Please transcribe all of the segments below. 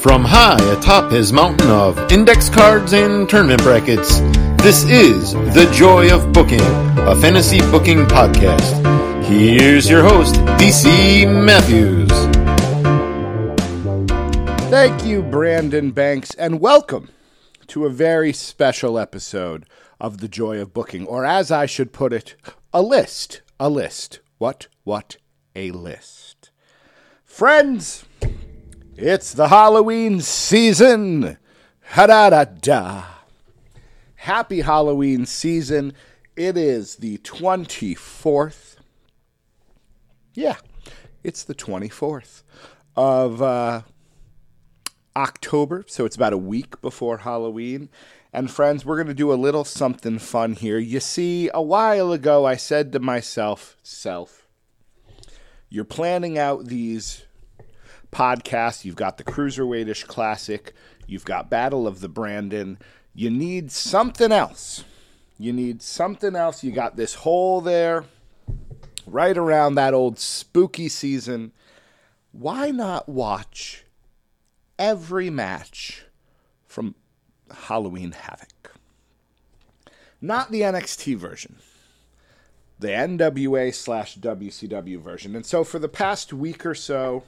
From high atop his mountain of index cards and tournament brackets, this is The Joy of Booking, a fantasy booking podcast. Here's your host, DC Matthews. Thank you, Brandon Banks, and welcome to a very special episode of The Joy of Booking, or as I should put it, a list. A list. What? What? A list. Friends, it's the Halloween season. Ha da da da. Happy Halloween season. It is the 24th. Yeah, it's the 24th of uh, October. So it's about a week before Halloween. And friends, we're going to do a little something fun here. You see, a while ago, I said to myself, self, you're planning out these podcast. You've got the Cruiserweightish Classic. You've got Battle of the Brandon. You need something else. You need something else. You got this hole there, right around that old spooky season. Why not watch every match from Halloween Havoc? Not the NXT version the NWA slash WCW version. And so for the past week or so,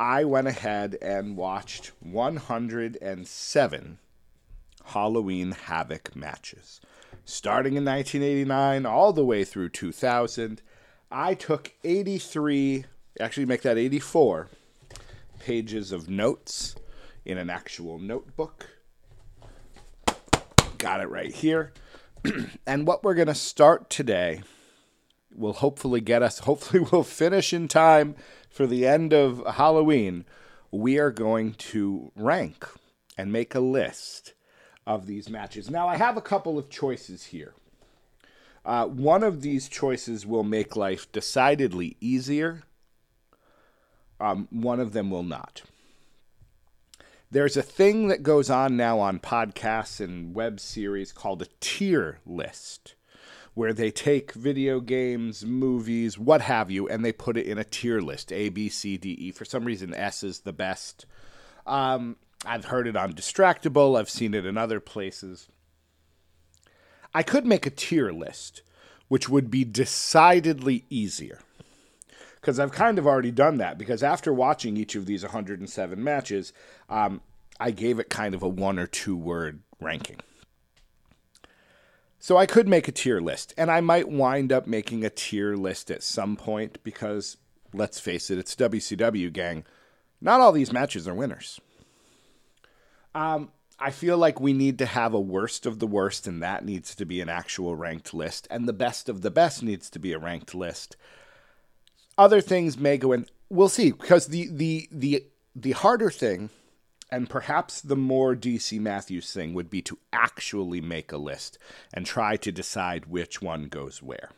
I went ahead and watched 107 Halloween Havoc matches. Starting in 1989 all the way through 2000, I took 83, actually make that 84 pages of notes in an actual notebook. Got it right here. and what we're going to start today will hopefully get us, hopefully, we'll finish in time for the end of Halloween, we are going to rank and make a list of these matches. Now, I have a couple of choices here. Uh, one of these choices will make life decidedly easier. Um, one of them will not. There's a thing that goes on now on podcasts and web series called a tier list where they take video games, movies, what have you, and they put it in a tier list A, B, C, D, E. For some reason, S is the best. Um, I've heard it on Distractible, I've seen it in other places. I could make a tier list, which would be decidedly easier. Because I've kind of already done that, because after watching each of these 107 matches, um, I gave it kind of a one or two word ranking. So I could make a tier list, and I might wind up making a tier list at some point because, let's face it, it's WCW gang. Not all these matches are winners. Um, I feel like we need to have a worst of the worst, and that needs to be an actual ranked list, and the best of the best needs to be a ranked list. Other things may go in. We'll see, because the the the the harder thing and perhaps the more DC Matthews thing would be to actually make a list and try to decide which one goes where.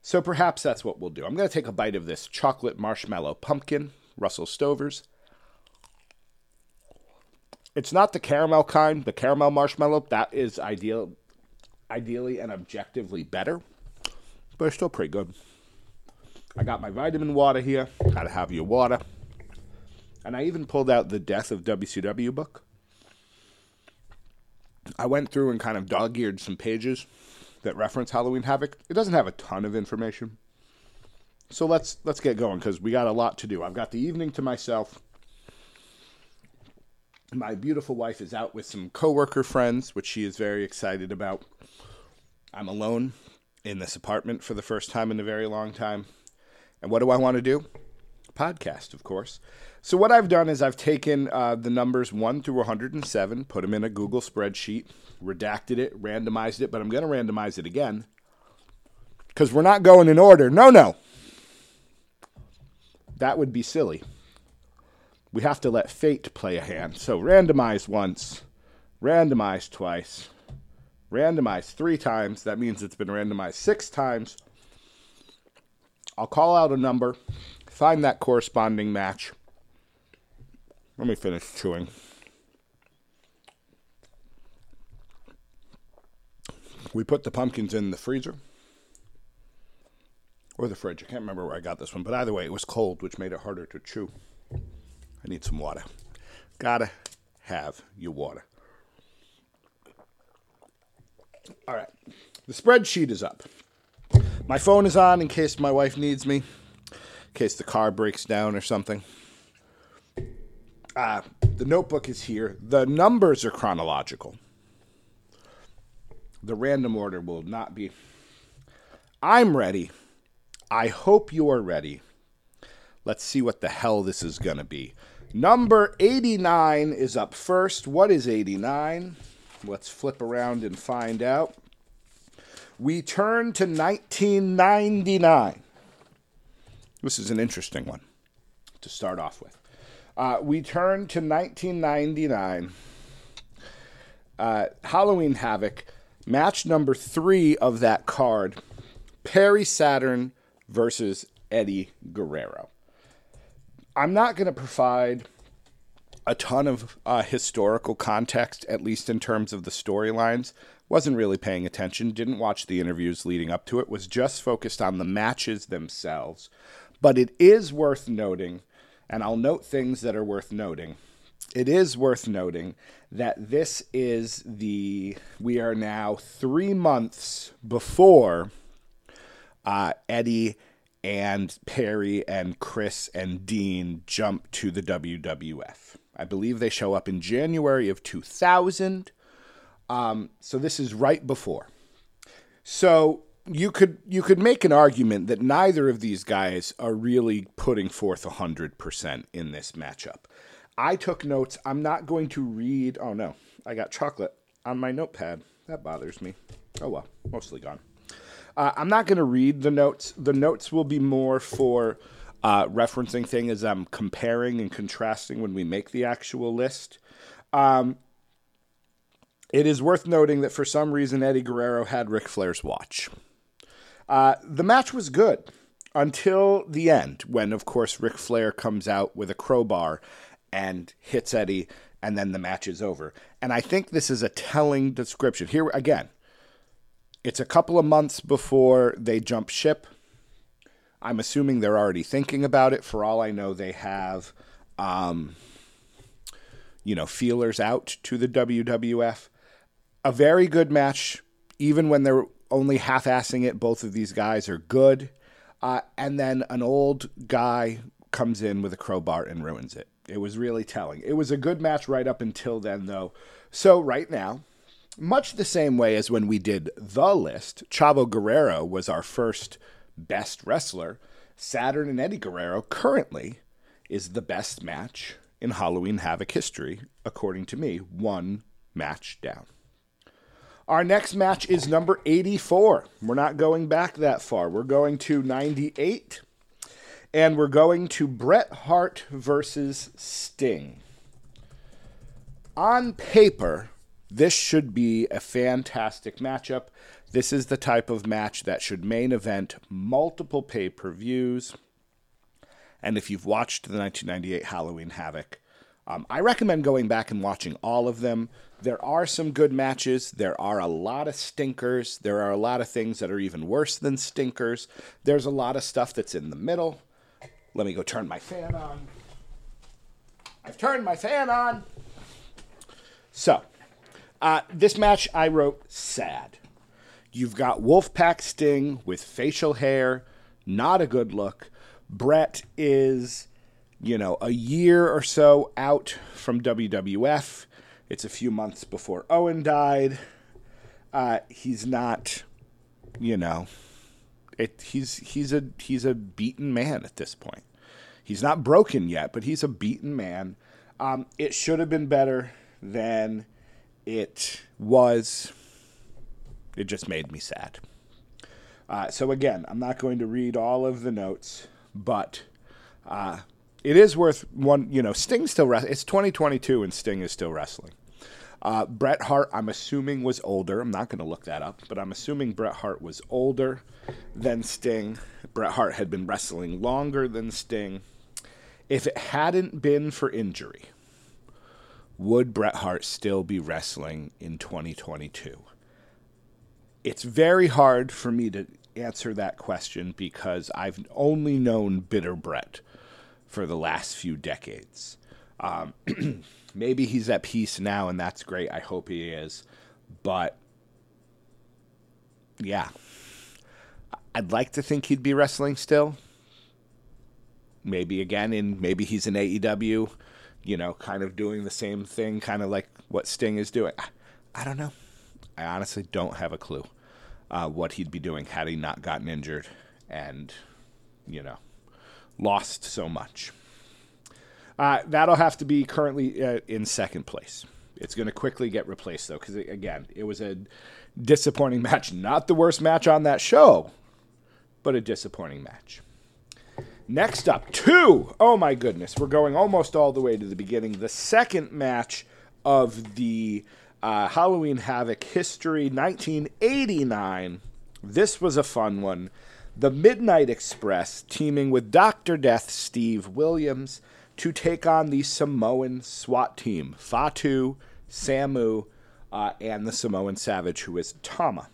So perhaps that's what we'll do. I'm going to take a bite of this chocolate marshmallow pumpkin, Russell Stover's. It's not the caramel kind, the caramel marshmallow. That is ideal, ideally and objectively better, but it's still pretty good. I got my vitamin water here. Gotta have your water. And I even pulled out the Death of WCW book. I went through and kind of dog eared some pages that reference Halloween Havoc. It doesn't have a ton of information. So let's let's get going because we got a lot to do. I've got the evening to myself. My beautiful wife is out with some coworker friends, which she is very excited about. I'm alone in this apartment for the first time in a very long time. And what do I want to do? Podcast, of course. So what I've done is I've taken uh, the numbers 1 through 107, put them in a Google spreadsheet, redacted it, randomized it, but I'm going to randomize it again because we're not going in order. No, no. That would be silly. We have to let fate play a hand. So randomize once, randomize twice, randomize three times. That means it's been randomized six times. I'll call out a number, find that corresponding match let me finish chewing. We put the pumpkins in the freezer or the fridge. I can't remember where I got this one, but either way, it was cold, which made it harder to chew. I need some water. Gotta have your water. All right. The spreadsheet is up. My phone is on in case my wife needs me, in case the car breaks down or something. Uh, the notebook is here. The numbers are chronological. The random order will not be. I'm ready. I hope you are ready. Let's see what the hell this is going to be. Number 89 is up first. What is 89? Let's flip around and find out. We turn to 1999. This is an interesting one to start off with. Uh, we turn to 1999. Uh, Halloween Havoc, match number three of that card Perry Saturn versus Eddie Guerrero. I'm not going to provide a ton of uh, historical context, at least in terms of the storylines. Wasn't really paying attention, didn't watch the interviews leading up to it, was just focused on the matches themselves. But it is worth noting, and I'll note things that are worth noting. It is worth noting that this is the, we are now three months before uh, Eddie and Perry and Chris and Dean jump to the WWF. I believe they show up in January of 2000. Um, so this is right before. So you could you could make an argument that neither of these guys are really putting forth 100% in this matchup. I took notes. I'm not going to read. Oh no, I got chocolate on my notepad. That bothers me. Oh well, mostly gone. Uh, I'm not going to read the notes. The notes will be more for uh, referencing thing as I'm comparing and contrasting when we make the actual list. Um, it is worth noting that for some reason Eddie Guerrero had Ric Flair's watch. Uh, the match was good until the end, when of course Ric Flair comes out with a crowbar and hits Eddie, and then the match is over. And I think this is a telling description. Here again, it's a couple of months before they jump ship. I'm assuming they're already thinking about it. For all I know, they have, um, you know, feelers out to the WWF. A very good match, even when they're only half assing it. Both of these guys are good. Uh, and then an old guy comes in with a crowbar and ruins it. It was really telling. It was a good match right up until then, though. So, right now, much the same way as when we did the list, Chavo Guerrero was our first best wrestler. Saturn and Eddie Guerrero currently is the best match in Halloween Havoc history, according to me, one match down. Our next match is number 84. We're not going back that far. We're going to 98. And we're going to Bret Hart versus Sting. On paper, this should be a fantastic matchup. This is the type of match that should main event multiple pay per views. And if you've watched the 1998 Halloween Havoc, um, I recommend going back and watching all of them. There are some good matches. There are a lot of stinkers. There are a lot of things that are even worse than stinkers. There's a lot of stuff that's in the middle. Let me go turn my fan on. I've turned my fan on. So, uh, this match I wrote sad. You've got Wolfpack Sting with facial hair, not a good look. Bret is, you know, a year or so out from WWF. It's a few months before Owen died. Uh, he's not, you know, it, he's he's a he's a beaten man at this point. He's not broken yet, but he's a beaten man. Um, it should have been better than it was it just made me sad. Uh, so again, I'm not going to read all of the notes, but uh, it is worth one. You know, Sting still wrestling. It's 2022 and Sting is still wrestling. Uh, Bret Hart, I'm assuming, was older. I'm not going to look that up, but I'm assuming Bret Hart was older than Sting. Bret Hart had been wrestling longer than Sting. If it hadn't been for injury, would Bret Hart still be wrestling in 2022? it's very hard for me to answer that question because I've only known Bitter Bret for the last few decades. Um, maybe he's at peace now, and that's great. I hope he is. But yeah, I'd like to think he'd be wrestling still. Maybe again, in maybe he's in AEW, you know, kind of doing the same thing, kind of like what Sting is doing. I don't know. I honestly don't have a clue uh, what he'd be doing had he not gotten injured and, you know, lost so much. Uh, that'll have to be currently uh, in second place. It's going to quickly get replaced, though, because, again, it was a disappointing match. Not the worst match on that show, but a disappointing match. Next up, two. Oh, my goodness. We're going almost all the way to the beginning. The second match of the uh, Halloween Havoc History 1989. This was a fun one. The Midnight Express teaming with Dr. Death Steve Williams to take on the Samoan SWAT team Fatu, Samu, uh, and the Samoan Savage, who is Tama.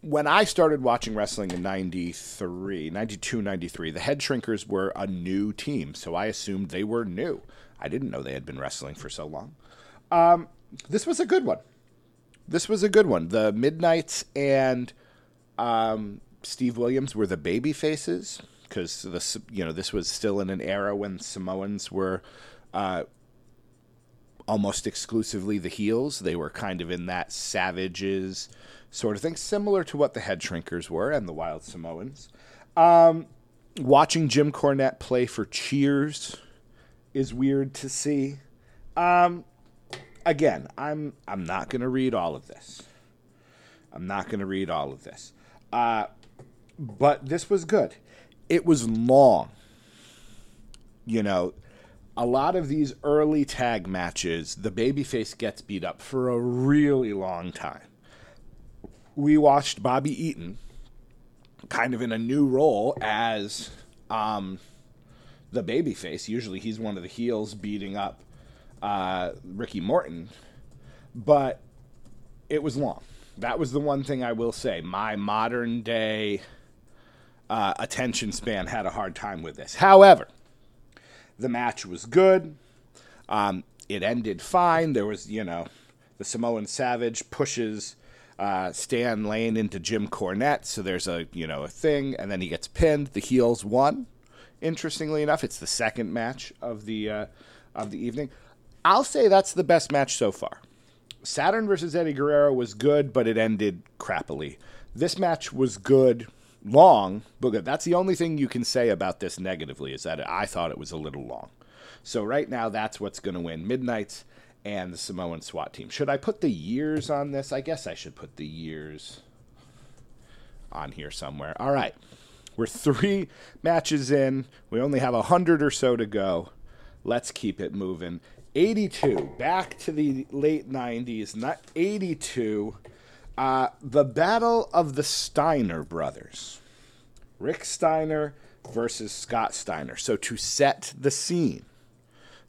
When I started watching wrestling in 93, 92, 93, the Head Shrinkers were a new team, so I assumed they were new. I didn't know they had been wrestling for so long. Um, this was a good one. This was a good one. The Midnights and um, Steve Williams were the baby faces because the you know this was still in an era when Samoans were uh, almost exclusively the heels. They were kind of in that savages sort of thing, similar to what the Head Shrinkers were and the Wild Samoans. Um, watching Jim Cornette play for Cheers is weird to see. Um, again, I'm I'm not going to read all of this. I'm not going to read all of this. Uh, but this was good. It was long. You know, a lot of these early tag matches, the babyface gets beat up for a really long time. We watched Bobby Eaton kind of in a new role as um, the babyface. Usually he's one of the heels beating up uh, Ricky Morton, but it was long. That was the one thing I will say. My modern day uh, attention span had a hard time with this. However, the match was good. Um, it ended fine. There was, you know, the Samoan Savage pushes uh, Stan Lane into Jim Cornette, so there's a, you know, a thing, and then he gets pinned. The heels won. Interestingly enough, it's the second match of the uh, of the evening. I'll say that's the best match so far. Saturn versus Eddie Guerrero was good, but it ended crappily. This match was good, long, but. That's the only thing you can say about this negatively is that I thought it was a little long. So right now, that's what's going to win Midnight's and the Samoan SWAT team. Should I put the years on this? I guess I should put the years on here somewhere. All right. We're three matches in. We only have a hundred or so to go. Let's keep it moving. 82, back to the late 90s, not 82. Uh, the Battle of the Steiner Brothers. Rick Steiner versus Scott Steiner. So, to set the scene,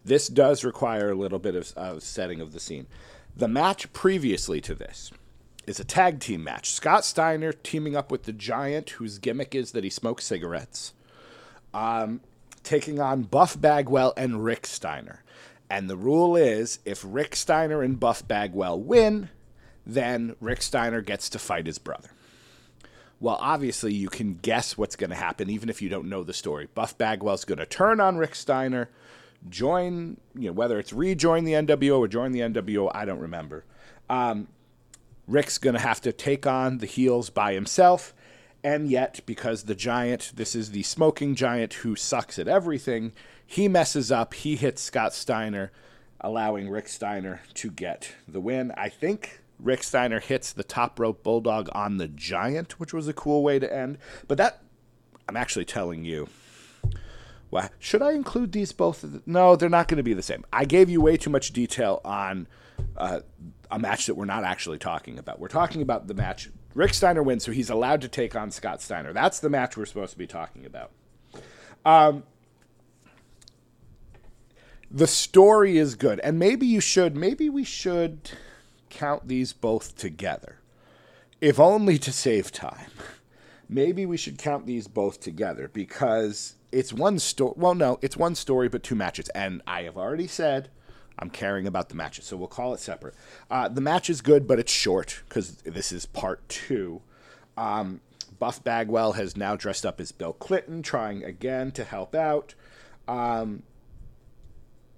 this does require a little bit of, of setting of the scene. The match previously to this is a tag team match. Scott Steiner teaming up with the Giant, whose gimmick is that he smokes cigarettes, um, taking on Buff Bagwell and Rick Steiner. And the rule is if Rick Steiner and Buff Bagwell win, then Rick Steiner gets to fight his brother. Well, obviously, you can guess what's going to happen even if you don't know the story. Buff Bagwell's going to turn on Rick Steiner, join, you know, whether it's rejoin the NWO or join the NWO, I don't remember. Um, Rick's going to have to take on the heels by himself. And yet, because the giant, this is the smoking giant who sucks at everything, he messes up. He hits Scott Steiner, allowing Rick Steiner to get the win. I think Rick Steiner hits the top rope bulldog on the giant, which was a cool way to end. But that, I'm actually telling you. Well, should I include these both? No, they're not going to be the same. I gave you way too much detail on uh, a match that we're not actually talking about. We're talking about the match. Rick Steiner wins, so he's allowed to take on Scott Steiner. That's the match we're supposed to be talking about. Um, the story is good and maybe you should maybe we should count these both together if only to save time maybe we should count these both together because it's one story. Well, no, it's one story, but two matches. And I have already said I'm caring about the matches, so we'll call it separate. Uh, the match is good, but it's short because this is part two. Um, Buff Bagwell has now dressed up as Bill Clinton, trying again to help out. Um,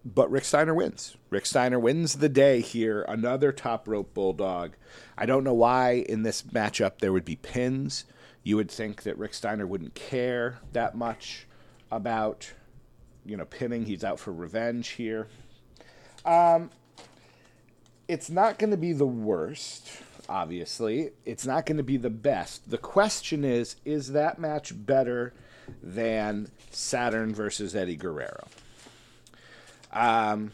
but Rick Steiner wins. Rick Steiner wins the day here. Another top rope bulldog. I don't know why in this matchup there would be pins. You would think that Rick Steiner wouldn't care that much about, you know, pinning. He's out for revenge here. Um, it's not going to be the worst, obviously. It's not going to be the best. The question is is that match better than Saturn versus Eddie Guerrero? Um,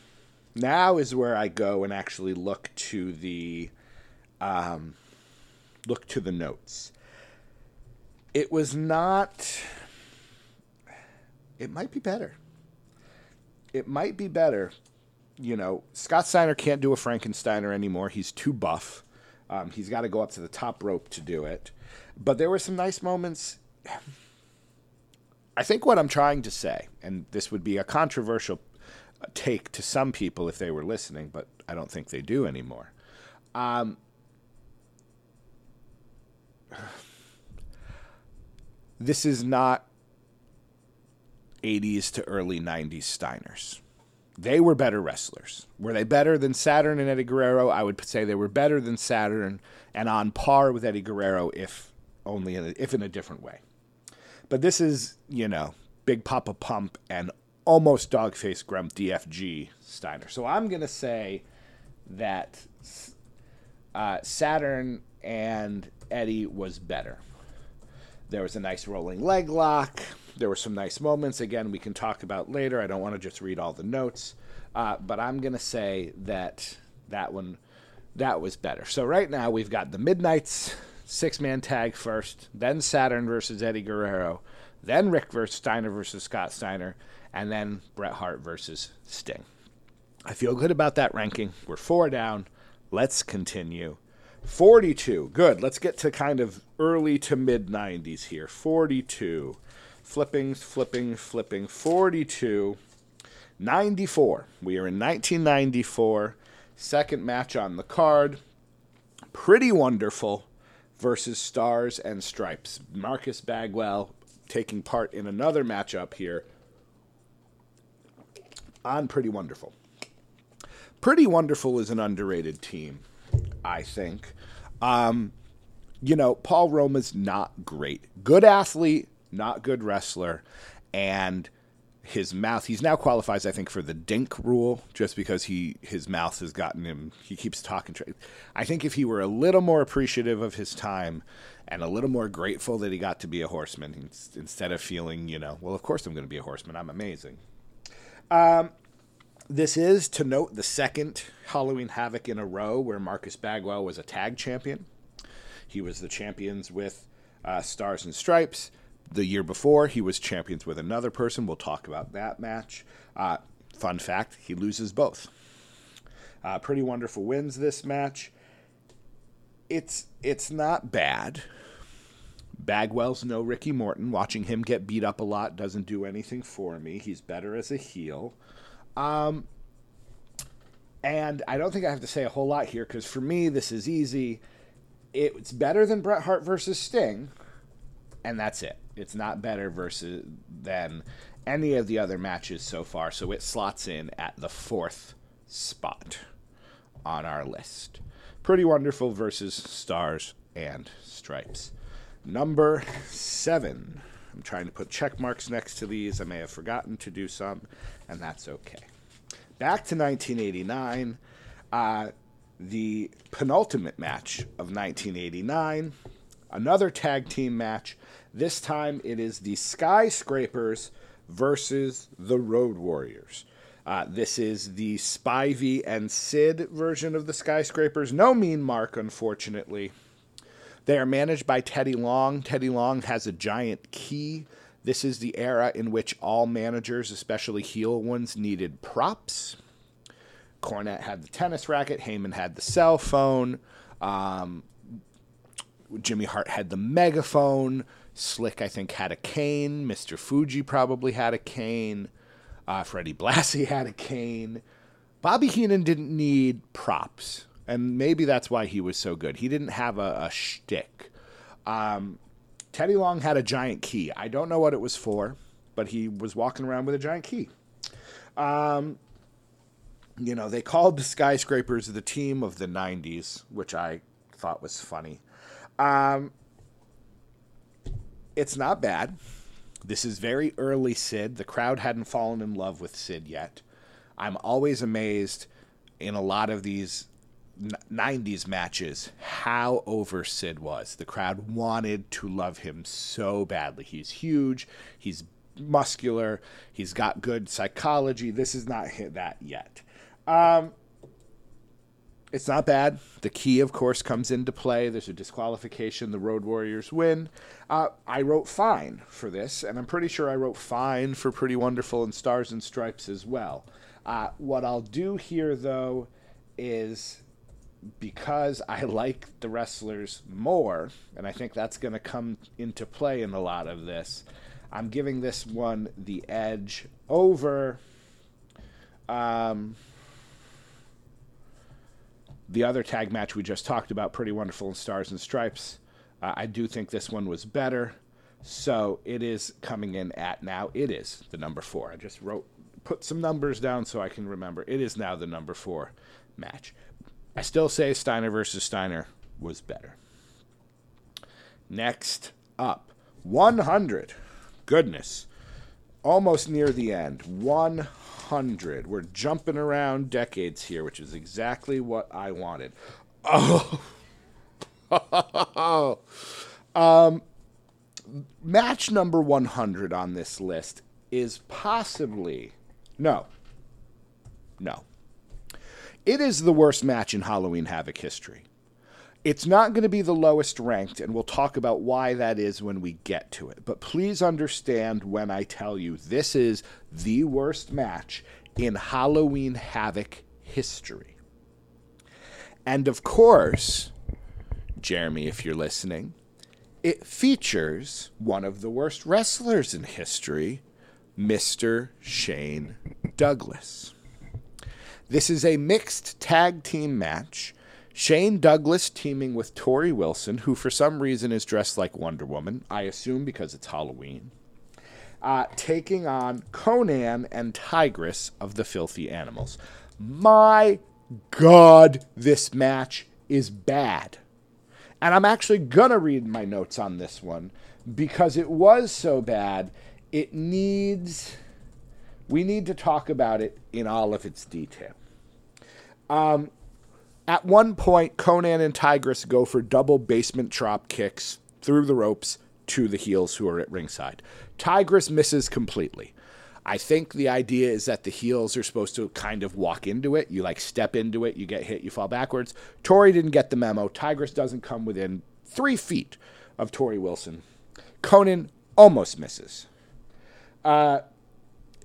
now is where I go and actually look to the um, look to the notes. It was not. It might be better. It might be better. You know, Scott Steiner can't do a Frankensteiner anymore. He's too buff. Um, he's got to go up to the top rope to do it. But there were some nice moments. I think what I'm trying to say, and this would be a controversial take to some people if they were listening, but I don't think they do anymore. Um, this is not 80s to early 90s Steiners. They were better wrestlers. Were they better than Saturn and Eddie Guerrero? I would say they were better than Saturn and on par with Eddie Guerrero, if only in a, if in a different way. But this is, you know, Big Papa Pump and almost dog face Grump DFG Steiner. So I'm going to say that uh, Saturn and Eddie was better. There was a nice rolling leg lock. There were some nice moments. Again, we can talk about later. I don't want to just read all the notes, uh, but I'm going to say that that one that was better. So right now we've got the Midnight's six man tag first, then Saturn versus Eddie Guerrero, then Rick versus Steiner versus Scott Steiner, and then Bret Hart versus Sting. I feel good about that ranking. We're four down. Let's continue. 42. Good. Let's get to kind of early to mid 90s here. 42. Flipping, flipping, flipping. 42. 94. We are in 1994. Second match on the card. Pretty wonderful versus Stars and Stripes. Marcus Bagwell taking part in another matchup here on Pretty Wonderful. Pretty Wonderful is an underrated team, I think. Um, you know, Paul Roma's not great. Good athlete, not good wrestler, and his mouth. He's now qualifies, I think, for the Dink rule, just because he his mouth has gotten him. He keeps talking. I think if he were a little more appreciative of his time and a little more grateful that he got to be a horseman, instead of feeling, you know, well, of course I'm going to be a horseman. I'm amazing. Um, this is, to note, the second Halloween Havoc in a row where Marcus Bagwell was a tag champion. He was the champions with uh, Stars and Stripes. The year before, he was champions with another person. We'll talk about that match. Uh, fun fact he loses both. Uh, Pretty Wonderful wins this match. It's it's not bad. Bagwell's no Ricky Morton. Watching him get beat up a lot doesn't do anything for me. He's better as a heel. Um, and I don't think I have to say a whole lot here because for me, this is easy. It's better than Bret Hart versus Sting, and that's it. It's not better versus than any of the other matches so far, so it slots in at the fourth spot on our list. Pretty Wonderful versus Stars and Stripes. Number seven. I'm trying to put check marks next to these. I may have forgotten to do some, and that's okay. Back to 1989, uh, the penultimate match of 1989, another tag team match. This time it is the Skyscrapers versus the Road Warriors. Uh, this is the Spivey and Sid version of the Skyscrapers. No mean mark, unfortunately. They are managed by Teddy Long. Teddy Long has a giant key. This is the era in which all managers, especially heel ones, needed props. Cornette had the tennis racket. Heyman had the cell phone. Um, Jimmy Hart had the megaphone. Slick, I think, had a cane. Mr. Fuji probably had a cane. Uh, Freddie Blassie had a cane. Bobby Heenan didn't need props, and maybe that's why he was so good. He didn't have a, a shtick. Um, Teddy Long had a giant key. I don't know what it was for, but he was walking around with a giant key. Um, you know, they called the Skyscrapers the team of the 90s, which I thought was funny. Um, it's not bad. This is very early Sid. The crowd hadn't fallen in love with Sid yet. I'm always amazed in a lot of these 90s matches how over Sid was. The crowd wanted to love him so badly. He's huge, he's muscular, he's got good psychology. This is not hit that yet. Um, it's not bad. The key, of course, comes into play. There's a disqualification. The Road Warriors win. Uh, I wrote fine for this, and I'm pretty sure I wrote fine for Pretty Wonderful and Stars and Stripes as well. Uh, what I'll do here, though, is because I like the wrestlers more, and I think that's going to come into play in a lot of this, I'm giving this one the edge over. Um, the other tag match we just talked about, Pretty Wonderful and Stars and Stripes, uh, I do think this one was better. So it is coming in at now. It is the number four. I just wrote, put some numbers down so I can remember. It is now the number four match. I still say Steiner versus Steiner was better. Next up, 100. Goodness. Almost near the end. 100. We're jumping around decades here, which is exactly what I wanted. Oh. um, match number 100 on this list is possibly. No. No. It is the worst match in Halloween Havoc history. It's not going to be the lowest ranked, and we'll talk about why that is when we get to it. But please understand when I tell you this is the worst match in Halloween Havoc history. And of course, Jeremy, if you're listening, it features one of the worst wrestlers in history, Mr. Shane Douglas. This is a mixed tag team match. Shane Douglas teaming with Torrie Wilson, who for some reason is dressed like Wonder Woman, I assume because it's Halloween, uh, taking on Konnan and Tigress of the Filthy Animals. My God, this match is bad. And I'm actually going to read my notes on this one because it was so bad, it needs. We need to talk about it in all of its detail. Um, at one point, Konnan and Tigress go for double basement drop kicks through the ropes to the heels who are at ringside. Tigress misses completely. I think the idea is that the heels are supposed to kind of walk into it. You like step into it, you get hit, you fall backwards. Torrie didn't get the memo. Tigress doesn't come within three feet of Torrie Wilson. Konnan almost misses. Uh,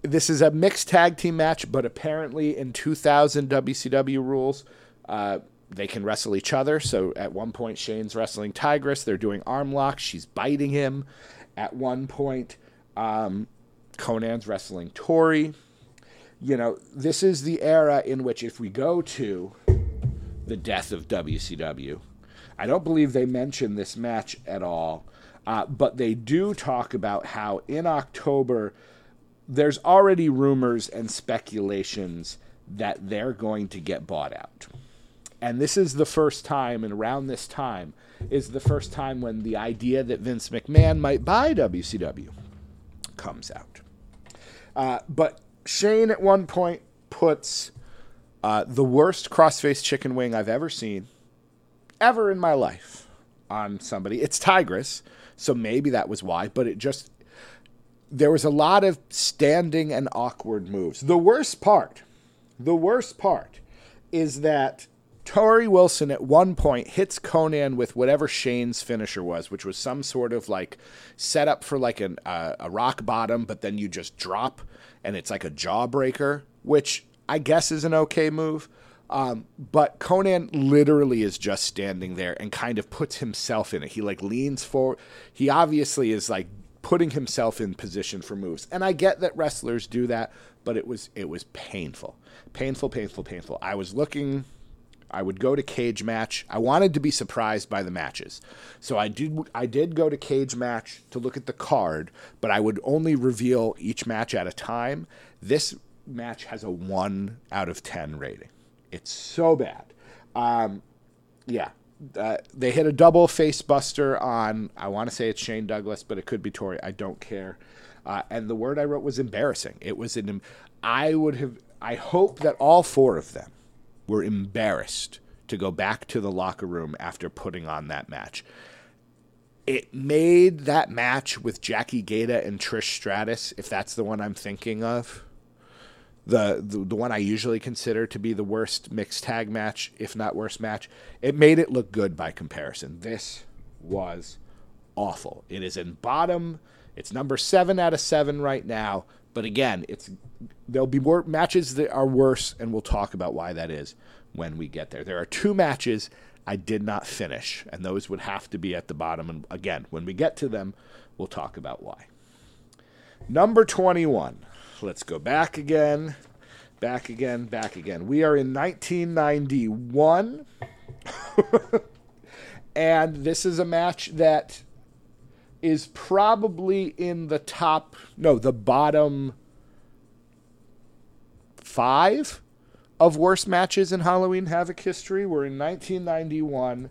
this is a mixed tag team match, but apparently in 2000 WCW rules, uh, they can wrestle each other. So at one point, Shane's wrestling Tigress. They're doing arm locks. She's biting him. At one point, um, Konnan's wrestling Torrie. You know, this is the era in which if we go to the death of WCW, I don't believe they mention this match at all, uh, but they do talk about how in October there's already rumors and speculations that they're going to get bought out. And this is the first time, and around this time is the first time when the idea that Vince McMahon might buy WCW comes out. Uh, but Shane at one point puts uh, the worst crossface chicken wing I've ever seen, ever in my life, on somebody. It's Tigress, so maybe that was why, but it just there was a lot of standing and awkward moves. The worst part, the worst part is that Torrie Wilson at one point hits Konnan with whatever Shane's finisher was, which was some sort of like setup for like an, uh, a rock bottom, but then you just drop and it's like a jawbreaker, which I guess is an okay move. Um, but Konnan literally is just standing there and kind of puts himself in it. He like leans forward. He obviously is like putting himself in position for moves. And I get that wrestlers do that, but it was it was painful. Painful, painful, painful. I was looking I would go to cage match. I wanted to be surprised by the matches. So I did I did go to cage match to look at the card, but I would only reveal each match at a time. This match has a 1 out of 10 rating. It's so bad. Um, yeah, they hit a double face buster on I want to say it's Shane Douglas, but it could be Torrie. I don't care. Uh, and the word I wrote was embarrassing. It was an. I would have. I hope that all four of them were embarrassed to go back to the locker room after putting on that match. It made that match with Jackie Gayda and Trish Stratus, if that's the one I'm thinking of, the, the, the one I usually consider to be the worst mixed tag match, if not worst match. It made it look good by comparison. This was awful. It is in bottom. It's number seven out of seven right now. But again, it's there'll be more matches that are worse, and we'll talk about why that is when we get there. There are two matches I did not finish, and those would have to be at the bottom. And again, when we get to them, we'll talk about why. Number 21. Let's go back again, back again, back again. We are in 1991. and this is a match that is probably in the top, no, the bottom five of worst matches in Halloween Havoc history. We're in 1991.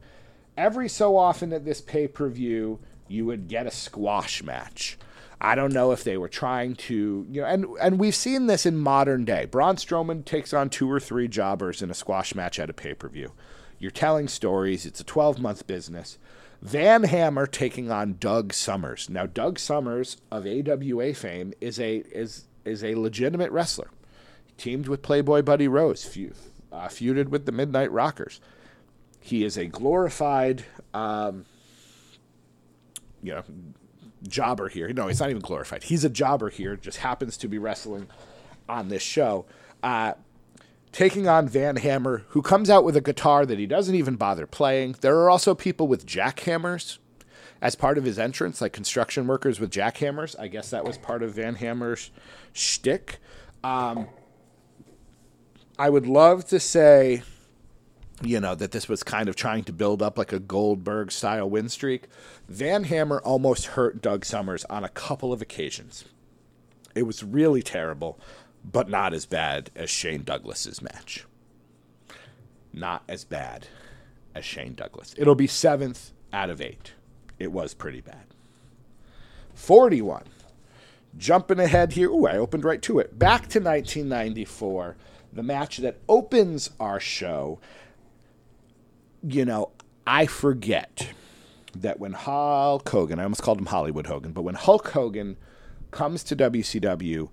Every so often at this pay per view, you would get a squash match. I don't know if they were trying to, you know, and and we've seen this in modern day. Braun Strowman takes on two or three jobbers in a squash match at a pay per view. You're telling stories. It's a 12 month business. Van Hammer taking on Doug Somers. Now, Doug Somers of AWA fame is a is is a legitimate wrestler. He teamed with Playboy Buddy Rose, uh, feuded with the Midnight Rockers. He is a glorified, um, you know, jobber here. No, he's not even glorified. He's a jobber here. Just happens to be wrestling on this show. Uh, taking on Van Hammer, who comes out with a guitar that he doesn't even bother playing. There are also people with jackhammers as part of his entrance, like construction workers with jackhammers. I guess that was part of Van Hammer's shtick. Um, I would love to say, you know, that this was kind of trying to build up like a Goldberg style win streak. Van Hammer almost hurt Doug Somers on a couple of occasions. It was really terrible but not as bad as Shane Douglas's match. Not as bad as Shane Douglas. It'll be seventh out of eight. It was pretty bad. 41. Jumping ahead here. Ooh, I opened right to it. Back to 1994, the match that opens our show. You know, I forget that when Hulk Hogan, I almost called him Hollywood Hogan, but when Hulk Hogan comes to WCW,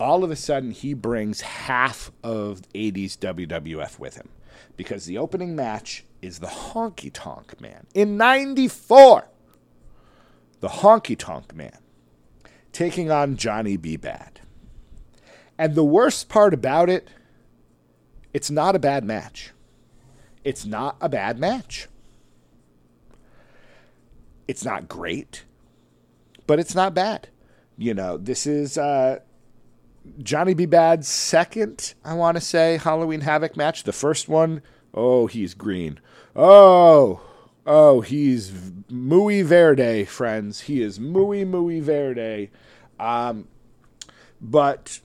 all of a sudden he brings half of 80s WWF with him because the opening match is the Honky Tonk Man in 94. The Honky Tonk Man taking on Johnny B. Bad. And the worst part about it, it's not a bad match. It's not a bad match. It's not great, but it's not bad. You know, this is uh, Johnny B. Bad's second, I want to say, Halloween Havoc match. The first one, oh, he's green. Oh, oh, he's muy verde, friends. He is muy, muy verde. Um, but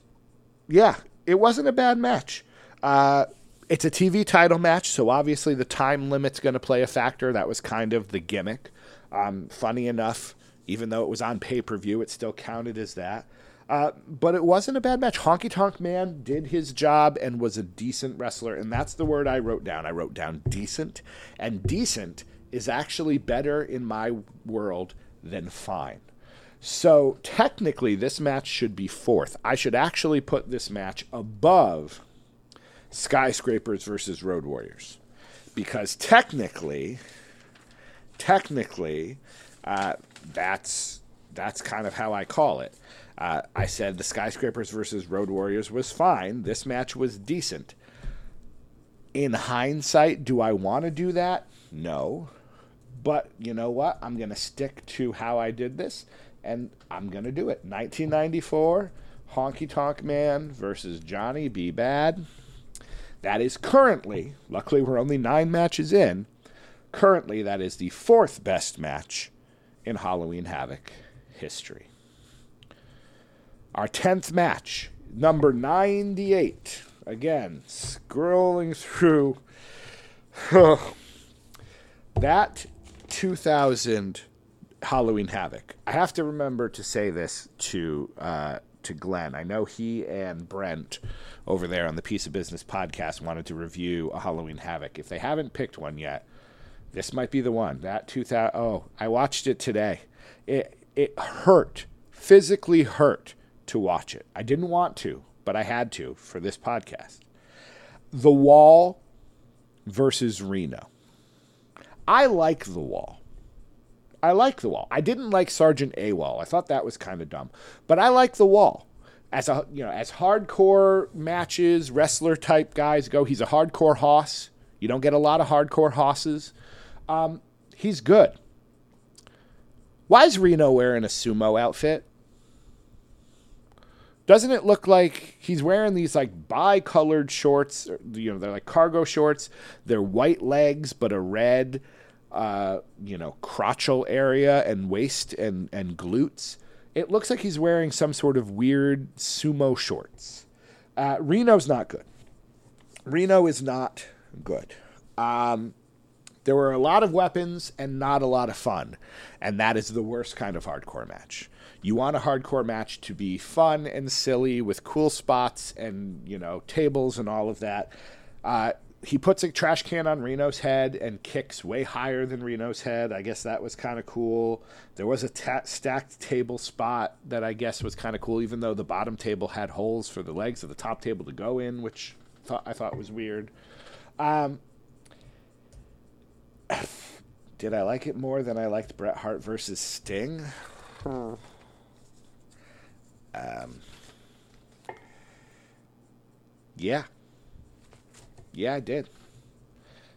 yeah, it wasn't a bad match. Uh, it's a TV title match, so obviously the time limit's going to play a factor. That was kind of the gimmick. Um, funny enough, even though it was on pay per view, it still counted as that. Uh, but it wasn't a bad match. Honky Tonk Man did his job and was a decent wrestler, and that's the word I wrote down. I wrote down decent, and decent is actually better in my world than fine. So technically, this match should be fourth. I should actually put this match above Skyscrapers versus Road Warriors, because technically, technically, uh, that's that's kind of how I call it. Uh, I said the Skyscrapers versus Road Warriors was fine. This match was decent. In hindsight, do I want to do that? No. But you know what? I'm going to stick to how I did this, and I'm going to do it. 1994, Honky Tonk Man versus Johnny B. Bad. That is currently, luckily, we're only nine matches in. Currently, that is the fourth best match in Halloween Havoc history. Our 10th match, number 98. Again, scrolling through. that 2000 Halloween Havoc. I have to remember to say this to uh, to Glenn. I know he and Brent over there on the Piece of Business podcast wanted to review a Halloween Havoc. If they haven't picked one yet, this might be the one. That 2000 Oh, I watched it today. It it hurt, physically hurt to watch it. I didn't want to, but I had to for this podcast. The Wall versus Reno. I like The Wall. I like The Wall. I didn't like Sergeant AWOL. I thought that was kind of dumb, but I like The Wall. As a you know, as hardcore matches, wrestler type guys go, he's a hardcore hoss. You don't get a lot of hardcore hosses. Um, he's good. Why is Reno wearing a sumo outfit? Doesn't it look like he's wearing these like bi-colored shorts? You know, they're like cargo shorts. They're white legs, but a red, uh, you know, crotchal area and waist and and glutes. It looks like he's wearing some sort of weird sumo shorts. Uh, Reno's not good. Reno is not good. Um, there were a lot of weapons and not a lot of fun, and that is the worst kind of hardcore match. You want a hardcore match to be fun and silly with cool spots and, you know, tables and all of that. Uh, he puts a trash can on Reno's head and kicks way higher than Reno's head. I guess that was kind of cool. There was a ta- stacked table spot that I guess was kind of cool, even though the bottom table had holes for the legs of the top table to go in, which I thought was weird. Um, did I like it more than I liked Bret Hart versus Sting? Um, yeah. Yeah, I did.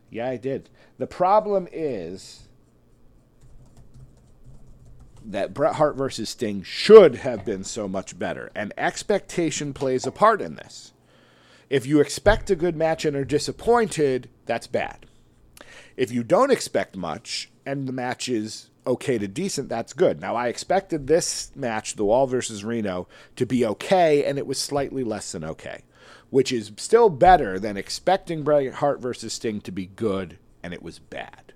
Yeah, I did. The problem is that Bret Hart versus Sting should have been so much better, and expectation plays a part in this. If you expect a good match and are disappointed, that's bad. If you don't expect much and the match is okay to decent, that's good. Now, I expected this match, the Wall versus Reno, to be okay, and it was slightly less than okay, which is still better than expecting Bret Hart versus Sting to be good, and it was bad.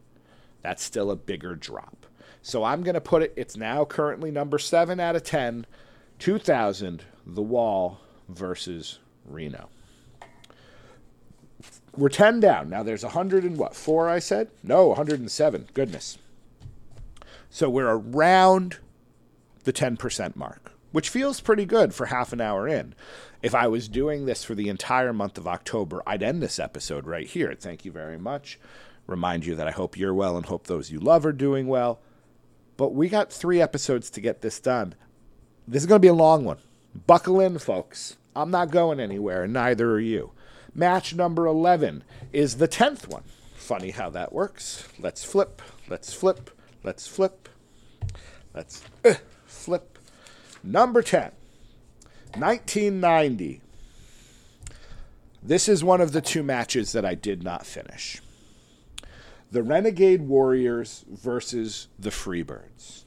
That's still a bigger drop. So I'm going to put it, it's now currently number 7 out of 10, 2000, The Wall versus Reno. We're 10 down. Now there's 100 and what? 4 I said? No, 107. Goodness. So we're around the 10% mark, which feels pretty good for half an hour in. If I was doing this for the entire month of October, I'd end this episode right here. Thank you very much. Remind you that I hope you're well and hope those you love are doing well. But we got three episodes to get this done. This is going to be a long one. Buckle in, folks. I'm not going anywhere, and neither are you. Match number 11 is the 10th one. Funny how that works. Let's flip. Let's flip. Let's flip. Let's uh, flip. Number 10, 1990. This is one of the two matches that I did not finish. The Renegade Warriors versus the Freebirds.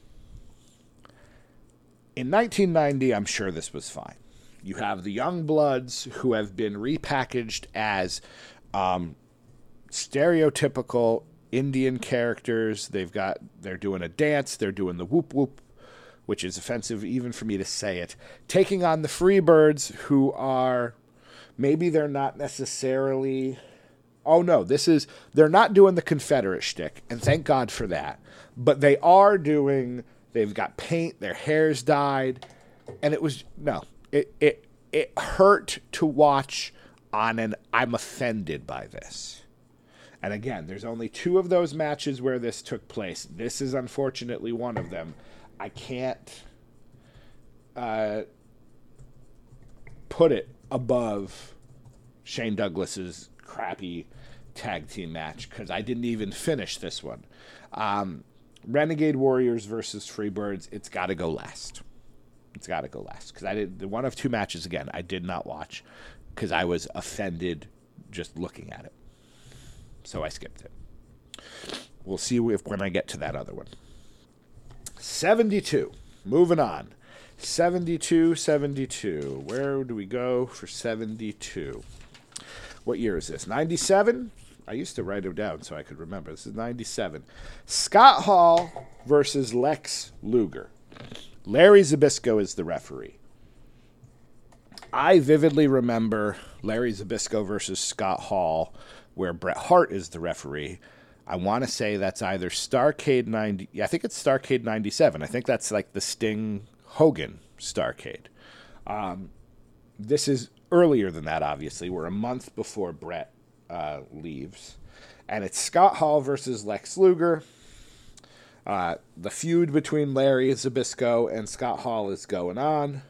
In 1990, I'm sure this was fine. You have the Youngbloods who have been repackaged as um, stereotypical Indian characters. They've got they're doing a dance, they're doing the whoop whoop, which is offensive even for me to say it. Taking on the Freebirds who are maybe they're not necessarily Oh no, this is they're not doing the Confederate shtick, and thank God for that. But they are doing they've got paint, their hair's dyed, and it was no. It it it hurt to watch on an I'm offended by this. And again, there's only two of those matches where this took place. This is unfortunately one of them. I can't uh, put it above Shane Douglas's crappy tag team match because I didn't even finish this one. Um, Renegade Warriors versus Freebirds. It's got to go last. It's got to go last because I did the one of two matches again. I did not watch because I was offended just looking at it, so I skipped it. We'll see if when I get to that other one. 72. Moving on. 72, 72. Where do we go for 72? What year is this? 97? I used to write them down so I could remember. This is 97. Scott Hall versus Lex Luger. Larry Zbyszko is the referee. I vividly remember Larry Zbyszko versus Scott Hall, where Bret Hart is the referee. I want to say that's either Starcade 90. I think it's Starcade 97. I think that's like the Sting Hogan Starcade. Um, this is earlier than that, obviously. We're a month before Bret uh, leaves. And it's Scott Hall versus Lex Luger. Uh, the feud between Larry Zbyszko and Scott Hall is going on.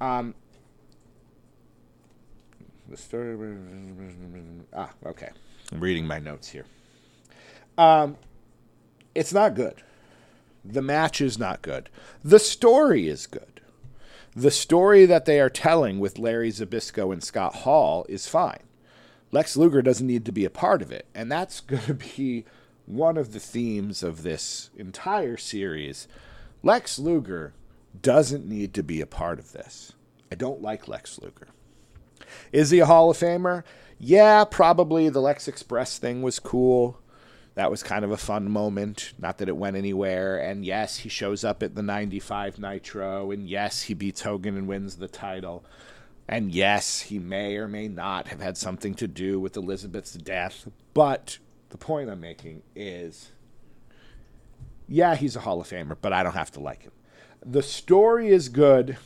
Um, the story. Ah, okay. I'm reading my notes here. Um, it's not good. The match is not good. The story is good. The story that they are telling with Larry Zbyszko and Scott Hall is fine. Lex Luger doesn't need to be a part of it. And that's going to be one of the themes of this entire series. Lex Luger doesn't need to be a part of this. I don't like Lex Luger. Is he a Hall of Famer? Yeah, probably. The Lex Express thing was cool. That was kind of a fun moment. Not that it went anywhere. And yes, he shows up at the 95 Nitro. And yes, he beats Hogan and wins the title. And yes, he may or may not have had something to do with Elizabeth's death. But the point I'm making is yeah, he's a Hall of Famer, but I don't have to like him. The story is good,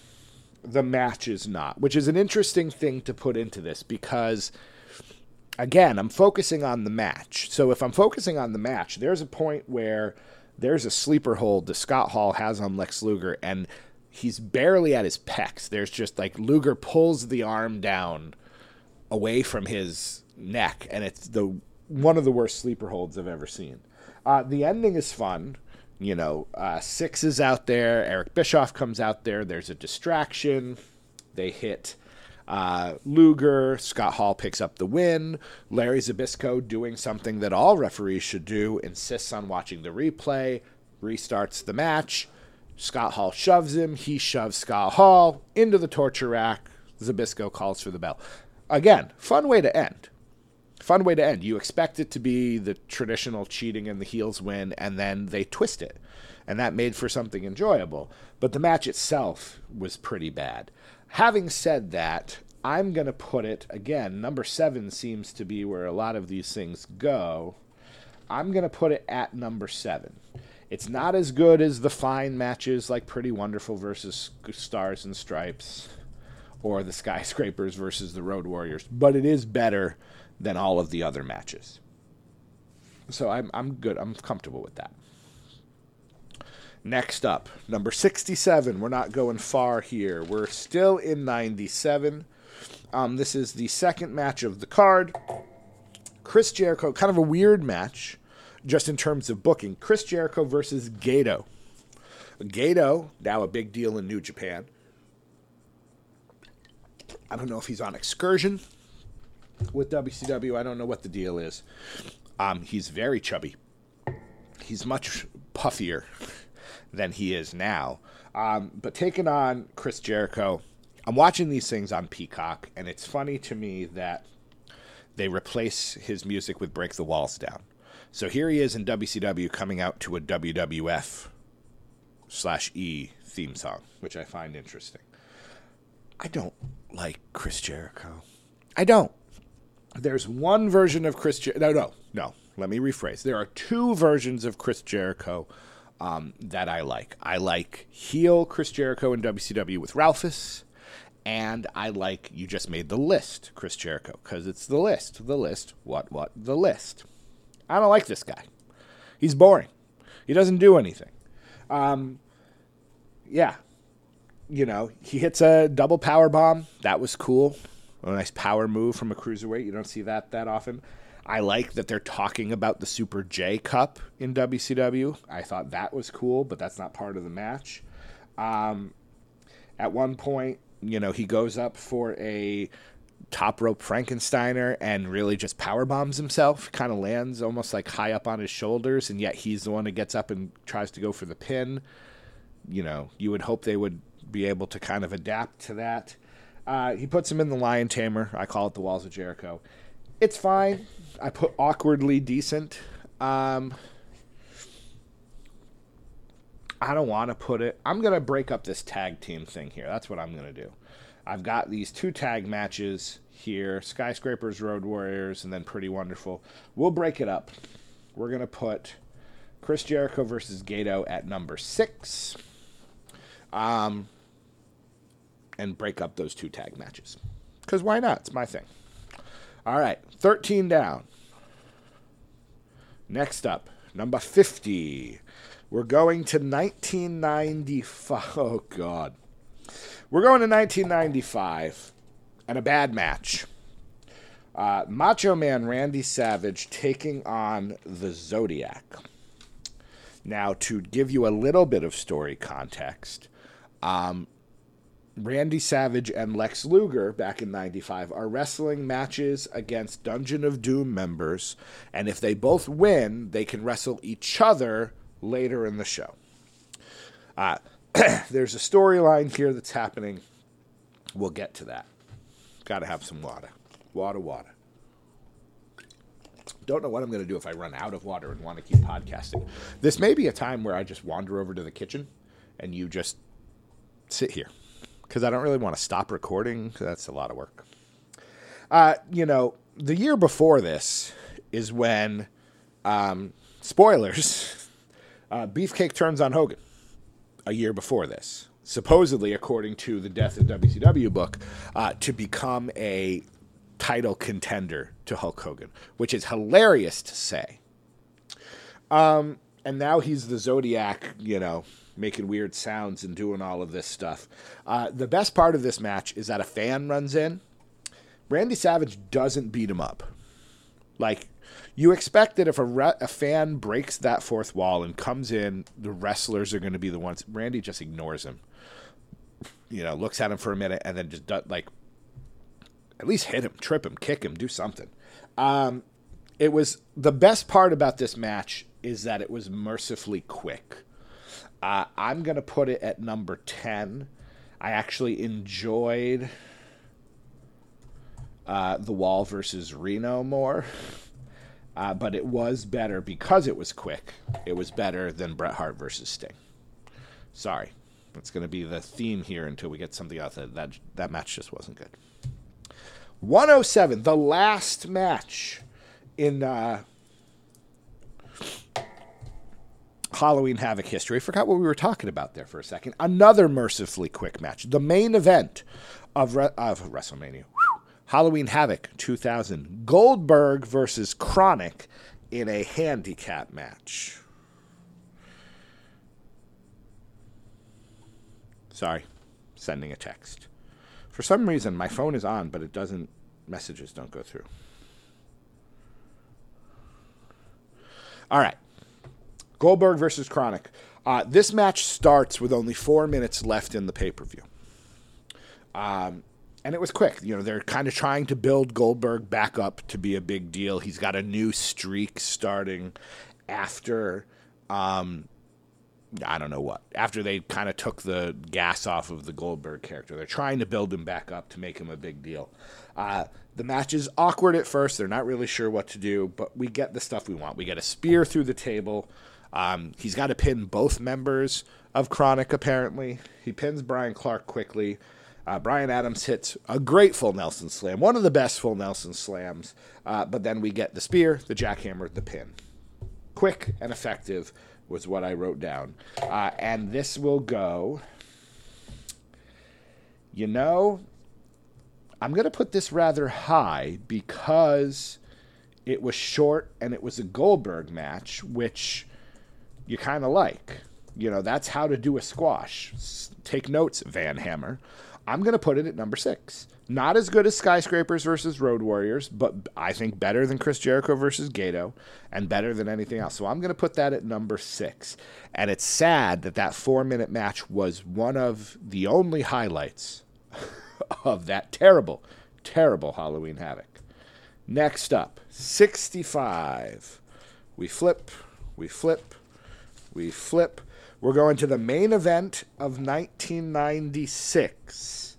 the match is not, which is an interesting thing to put into this because, again, I'm focusing on the match. So if I'm focusing on the match, there's a point where there's a sleeper hold that Scott Hall has on Lex Luger, and he's barely at his pecs. There's just like Luger pulls the arm down away from his neck, and it's the one of the worst sleeper holds I've ever seen. Uh, the ending is fun. You know, uh, Syxx is out there. Eric Bischoff comes out there. There's a distraction. They hit uh, Luger. Scott Hall picks up the win. Larry Zbyszko doing something that all referees should do, insists on watching the replay, restarts the match. Scott Hall shoves him. He shoves Scott Hall into the torture rack. Zbyszko calls for the bell. Again, fun way to end. Fun way to end. You expect it to be the traditional cheating and the heels win, and then they twist it. And that made for something enjoyable. But the match itself was pretty bad. Having said that, I'm going to put it again. Number seven seems to be where a lot of these things go. I'm going to put it at number seven. It's not as good as the fine matches like Pretty Wonderful versus Stars and Stripes or the Skyscrapers versus the Road Warriors, but it is better than all of the other matches. So I'm I'm good. I'm comfortable with that. Next up, number 67. We're not going far here. We're still in 97. Um, this is the second match of the card. Chris Jericho, kind of a weird match just in terms of booking. Chris Jericho versus Gedo. Gedo, now a big deal in New Japan. I don't know if he's on excursion with WCW. I don't know what the deal is. Um, he's very chubby. He's much puffier than he is now. Um, but taking on Chris Jericho, I'm watching these things on Peacock, and it's funny to me that they replace his music with Break the Walls Down. So here he is in WCW coming out to a WWF slash E theme song, which I find interesting. I don't like Chris Jericho. I don't. There's one version of Chris Jericho. No, no, no. Let me rephrase. There are two versions of Chris Jericho um, that I like. I like heel Chris Jericho in WCW with Ralphus, and I like you just made the list, Chris Jericho, because it's the list, the list, what, what, the list. I don't like this guy. He's boring. He doesn't do anything. Um, yeah, you know, he hits a double power bomb. That was cool. A nice power move from a cruiserweight. You don't see that that often. I like that they're talking about the Super J Cup in WCW. I thought that was cool, but that's not part of the match. Um, at one point, you know, he goes up for a top rope Frankensteiner and really just power bombs himself. Kind of lands almost like high up on his shoulders, and yet he's the one that gets up and tries to go for the pin. You know, you would hope they would be able to kind of adapt to that. Uh, he puts him in the Lion Tamer. I call it the Walls of Jericho. It's fine. I put awkwardly decent. Um, I don't want to put it. I'm going to break up this tag team thing here. That's what I'm going to do. I've got these two tag matches here Skyscrapers, Road Warriors, and then Pretty Wonderful. We'll break it up. We're going to put Chris Jericho versus Gedo at number six. Um, and break up those two tag matches. Because why not? It's my thing. All right, 13 down. Next up, number 50. We're going to 1995. Oh, God. We're going to 1995 and a bad match. Uh, Macho Man Randy Savage taking on the Zodiac. Now, to give you a little bit of story context, um, Randy Savage and Lex Luger back in 95 are wrestling matches against Dungeon of Doom members, and if they both win, they can wrestle each other later in the show. Uh, there's a storyline here that's happening. We'll get to that. Got to have some water. Water, water. Don't know what I'm going to do if I run out of water and want to keep podcasting. This may be a time where I just wander over to the kitchen and you just sit here because I don't really want to stop recording. That's a lot of work. Uh, you know, the year before this is when, um, spoilers, uh, Beefcake turns on Hogan. A year before this, supposedly, according to the Death of WCW book, uh, to become a title contender to Hulk Hogan, which is hilarious to say. Um, and now he's the Zodiac, you know, making weird sounds and doing all of this stuff. Uh, the best part of this match is that a fan runs in. Randy Savage doesn't beat him up. Like, you expect that if a, re- a fan breaks that fourth wall and comes in, the wrestlers are going to be the ones. Randy just ignores him. You know, looks at him for a minute and then just, like, at least hit him, trip him, kick him, do something. Um, it was the best part about this match is that it was mercifully quick. Uh, I'm going to put it at number 10. I actually enjoyed uh, The Wall versus Reno more, uh, but it was better because it was quick. It was better than Bret Hart versus Sting. Sorry. That's going to be the theme here until we get something else. That, that, that match just wasn't good. 107, the last match in uh, Halloween Havoc history. I forgot what we were talking about there for a second. Another mercifully quick match. The main event of, Re- of WrestleMania. Halloween Havoc 2000. Goldberg versus Kronik in a handicap match. Sorry, sending a text. For some reason, my phone is on, but it doesn't, messages don't go through. All right. Goldberg versus Kronik. Uh, this match starts with only four minutes left in the pay per view. Um, and it was quick. You know, they're kind of trying to build Goldberg back up to be a big deal. He's got a new streak starting after, um, I don't know what, after they kind of took the gas off of the Goldberg character. They're trying to build him back up to make him a big deal. Uh, the match is awkward at first. They're not really sure what to do, but we get the stuff we want. We get a spear through the table. Um, he's got to pin both members of Kronik, apparently. He pins Bryan Clark quickly. Uh, Brian Adams hits a great full Nelson slam, one of the best full Nelson slams. Uh, but then we get the spear, the jackhammer, the pin. Quick and effective was what I wrote down. Uh, and this will go. You know, I'm going to put this rather high because it was short and it was a Goldberg match, which you kind of like. You know, that's how to do a squash. Take notes, Van Hammer. I'm going to put it at number six. Not as good as Skyscrapers versus Road Warriors, but I think better than Chris Jericho versus Gedo and better than anything else. So I'm going to put that at number six. And it's sad that that four minute match was one of the only highlights of that terrible, terrible Halloween Havoc. Next up, 65. We flip, we flip, we flip. We're going to the main event of 1996.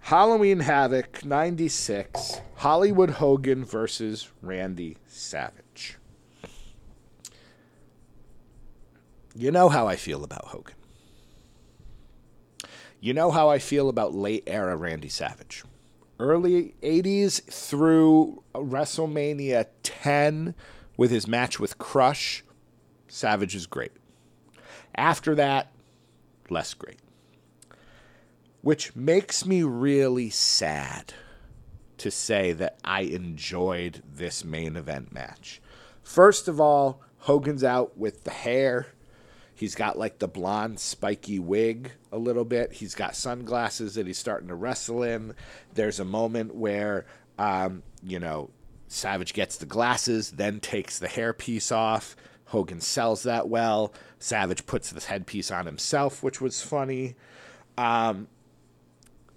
Halloween Havoc 96, Hollywood Hogan versus Randy Savage. You know how I feel about Hogan. You know how I feel about late era Randy Savage. Early 80s through WrestleMania 10 with his match with Crush, Savage is great. After that, less great. Which makes me really sad to say that I enjoyed this main event match. First of all, Hogan's out with the hair. He's got like the blonde spiky wig a little bit. He's got sunglasses that he's starting to wrestle in. There's a moment where, um, you know, Savage gets the glasses, then takes the hairpiece off. Hogan sells that well. Savage puts this headpiece on himself, which was funny. Um,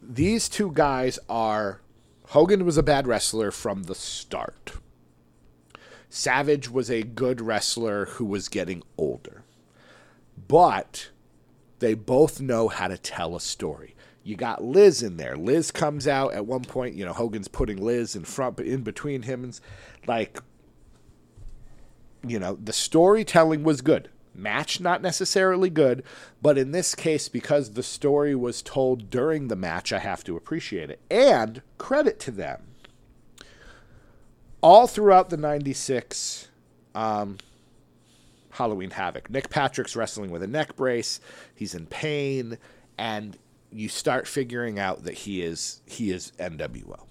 these two guys are. Hogan was a bad wrestler from the start. Savage was a good wrestler who was getting older. But they both know how to tell a story. You got Liz in there. Liz comes out at one point, you know, Hogan's putting Liz in front, but in between him. And like, you know, the storytelling was good. Match not necessarily good, but in this case, because the story was told during the match, I have to appreciate it. And credit to them. All throughout the 96 um, Halloween Havoc, Nick Patrick's wrestling with a neck brace. He's in pain. And you start figuring out that he is he is NWO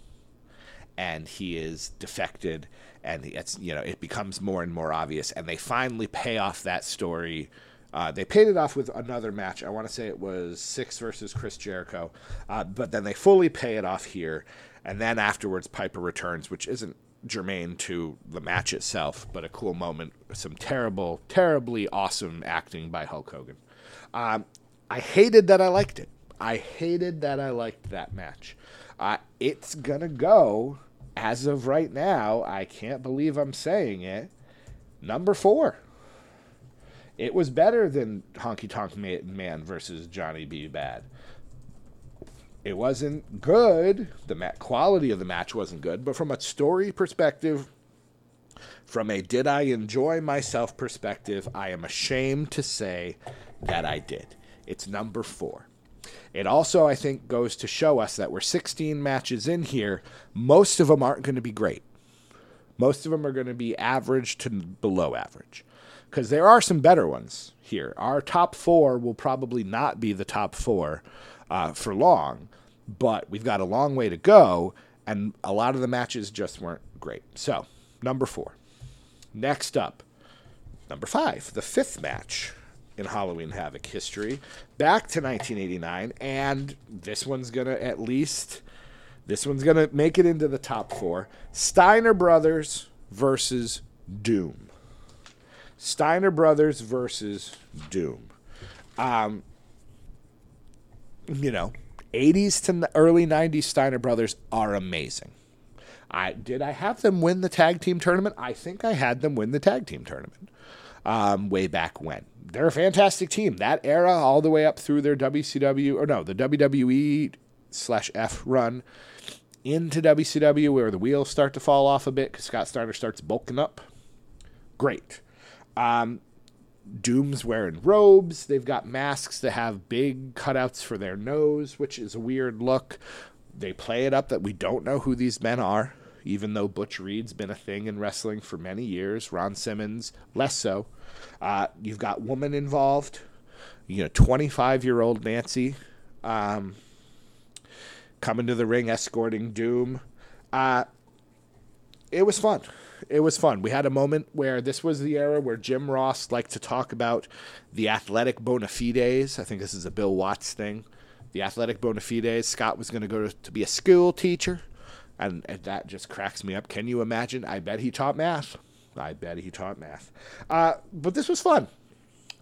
and he is defected and it's you know it becomes more and more obvious and they finally pay off that story. Uh, they paid it off with another match. I want to say it was Syxx versus chris jericho. Uh, but then they fully pay it off here and then afterwards piper returns which isn't germane to the match itself but a cool moment. Some terrible terribly awesome acting by hulk hogan. Um, i hated that i liked it. I hated that i liked that match. Uh, it's gonna go as of right now. I can't believe I'm saying it. Number four. It was better than Honky Tonk Man versus Johnny B. Bad. It wasn't good. The quality of the match wasn't good, but from a story perspective, from a did I enjoy myself perspective, I am ashamed to say that I did. It's number four. It also, I think, goes to show us that we're 16 matches in here. Most of them aren't going to be great. Most of them are going to be average to below average. Because there are some better ones here. Our top four will probably not be the top four uh, for long, but we've got a long way to go, and a lot of the matches just weren't great. So, number four. Next up, number five, the fifth match in Halloween Havoc history back to 1989, and this one's gonna at least this one's gonna make it into the top four. Steiner Brothers versus Doom. Steiner Brothers versus Doom. Um, you know, 80s to early 90s Steiner Brothers are amazing. I did I have them win the tag team tournament? I think I had them win the tag team tournament um, way back when. They're a fantastic team. That era, all the way up through their WCW or no, the WWE slash F run into WCW, where the wheels start to fall off a bit because Scott Steiner starts bulking up. Great. Um, Doom's wearing robes. They've got masks that have big cutouts for their nose, which is a weird look. They play it up that we don't know who these men are even though Butch Reed's been a thing in wrestling for many years. Ron Simmons, less so. Uh, you've got woman involved. You know, 25 year old Nancy um, coming to the ring escorting Doom. Uh, it was fun. It was fun. We had a moment where this was the era where Jim Ross liked to talk about the athletic bona fides. I think this is a Bill Watts thing the athletic bona fides. Scott was going to go to be a school teacher, and, and, that just cracks me up. Can you imagine? I bet he taught math. I bet he taught math. Uh, but this was fun.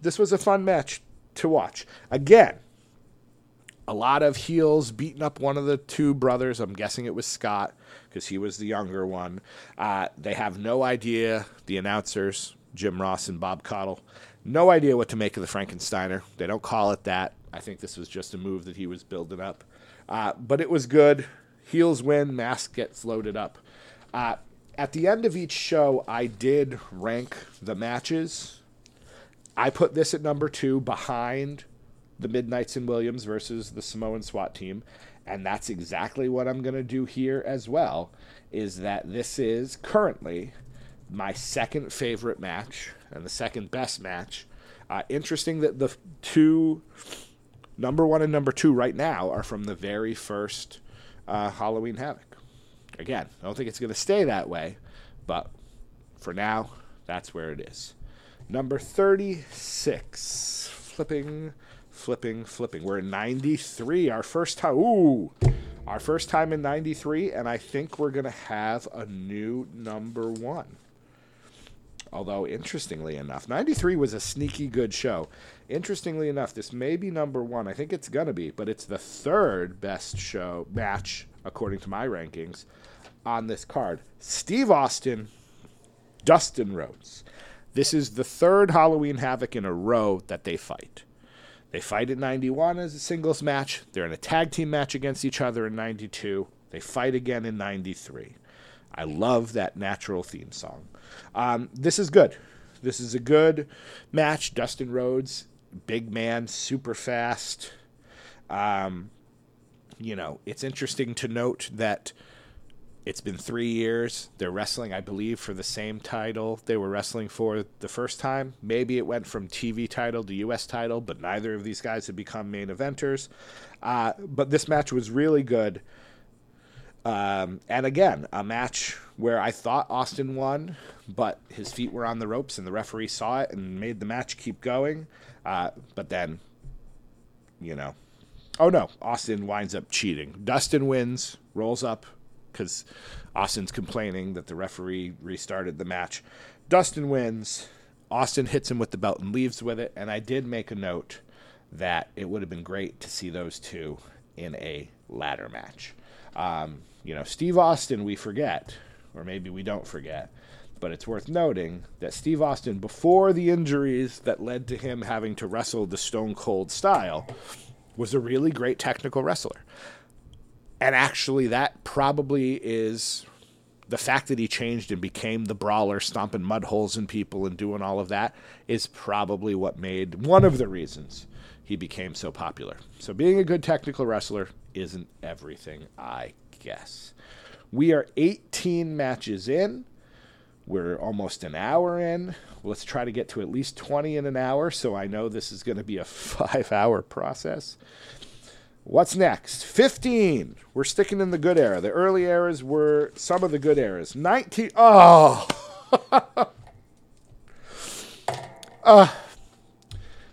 This was a fun match to watch. Again, a lot of heels beating up one of the two brothers. I'm guessing it was Scott because he was the younger one. Uh, they have no idea, the announcers, Jim Ross and Bob Caudle, no idea what to make of the Frankensteiner. They don't call it that. I think this was just a move that he was building up. Uh, but it was good. Heels win, mask gets loaded up. Uh, at the end of each show, I did rank the matches. I put this at number two behind the Midnights and Williams versus the Samoan SWAT team. And that's exactly what I'm going to do here as well. Is that this is currently my second favorite match and the second best match. Uh, interesting that the two, number one and number two right now, are from the very first uh, Halloween Havoc. Again, I don't think it's going to stay that way, but for now, that's where it is. Number 36, flipping flipping, flipping. We're in 93, our first time. Ooh, our first time in 93, and I think we're going to have a new number one. Although, interestingly enough, 93 was a sneaky good show. Interestingly enough, this may be number one. I think it's going to be, but it's the third best show match, according to my rankings, on this card. Steve Austin, Dustin Rhodes. This is the third Halloween Havoc in a row that they fight. They fight at 91 as a singles match. They're in a tag team match against each other in 92. They fight again in 93. I love that natural theme song. Um, this is good. This is a good match. Dustin Rhodes, big man, super fast. Um, you know, it's interesting to note that it's been three years. They're wrestling, I believe, for the same title they were wrestling for the first time. Maybe it went from TV title to U.S. title, but neither of these guys have become main eventers. Uh, but this match was really good. Um, and again, a match where I thought Austin won, but his feet were on the ropes and the referee saw it and made the match keep going. Uh, but then, you know, oh no, Austin winds up cheating. Dustin wins, rolls up because Austin's complaining that the referee restarted the match. Dustin wins. Austin hits him with the belt and leaves with it. And I did make a note that it would have been great to see those two in a ladder match. Um, you know, Steve Austin, we forget, or maybe we don't forget, but it's worth noting that Steve Austin, before the injuries that led to him having to wrestle the Stone Cold style, was a really great technical wrestler. And actually, that probably is the fact that he changed and became the brawler, stomping mud holes in people and doing all of that, is probably what made one of the reasons he became so popular. So, being a good technical wrestler isn't everything, I guess. We are 18 matches in. We're almost an hour in. Let's try to get to at least 20 in an hour, so I know this is going to be a five hour process. What's next? 15. We're sticking in the good era. The early eras were some of the good eras. 19. Oh. uh,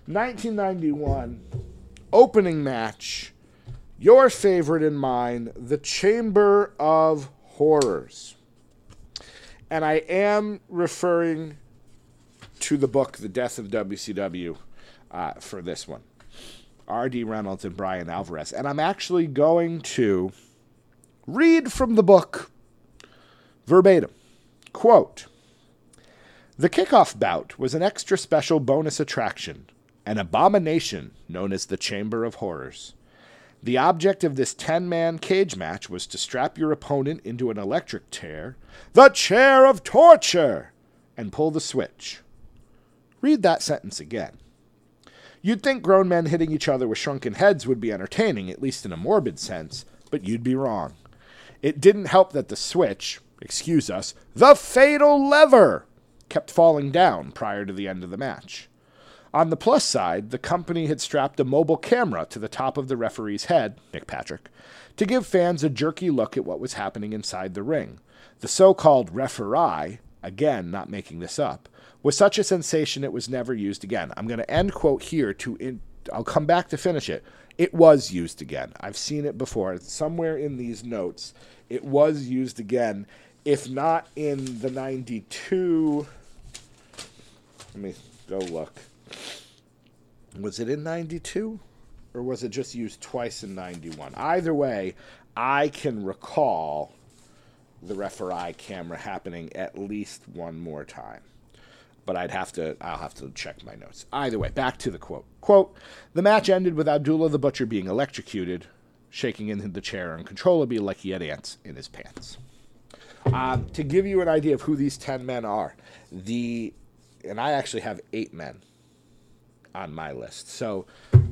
1991. Opening match. Your favorite and mine, The Chamber of Horrors. And I am referring to the book, The Death of WCW, uh, for this one. R.D. Reynolds and Bryan Alvarez. And I'm actually going to read from the book verbatim. Quote The kickoff bout was an extra special bonus attraction, an abomination known as the Chamber of Horrors. The object of this 10 man cage match was to strap your opponent into an electric chair, the chair of torture, and pull the switch. Read that sentence again. You'd think grown men hitting each other with shrunken heads would be entertaining, at least in a morbid sense, but you'd be wrong. It didn't help that the switch, excuse us, the fatal lever, kept falling down prior to the end of the match. On the plus side, the company had strapped a mobile camera to the top of the referee's head, Nick Patrick, to give fans a jerky look at what was happening inside the ring. The so called referee, again, not making this up, was such a sensation it was never used again. I'm going to end quote here to in, I'll come back to finish it. It was used again. I've seen it before. Somewhere in these notes, it was used again. If not in the 92. Let me go look. Was it in 92? Or was it just used twice in 91? Either way, I can recall the referee camera happening at least one more time. But I'd have to I'll have to check my notes. Either way, back to the quote. Quote, the match ended with Abdullah the Butcher being electrocuted, shaking in the chair uncontrollably like he had ants in his pants. Um, to give you an idea of who these ten men are, the and I actually have eight men on my list. So,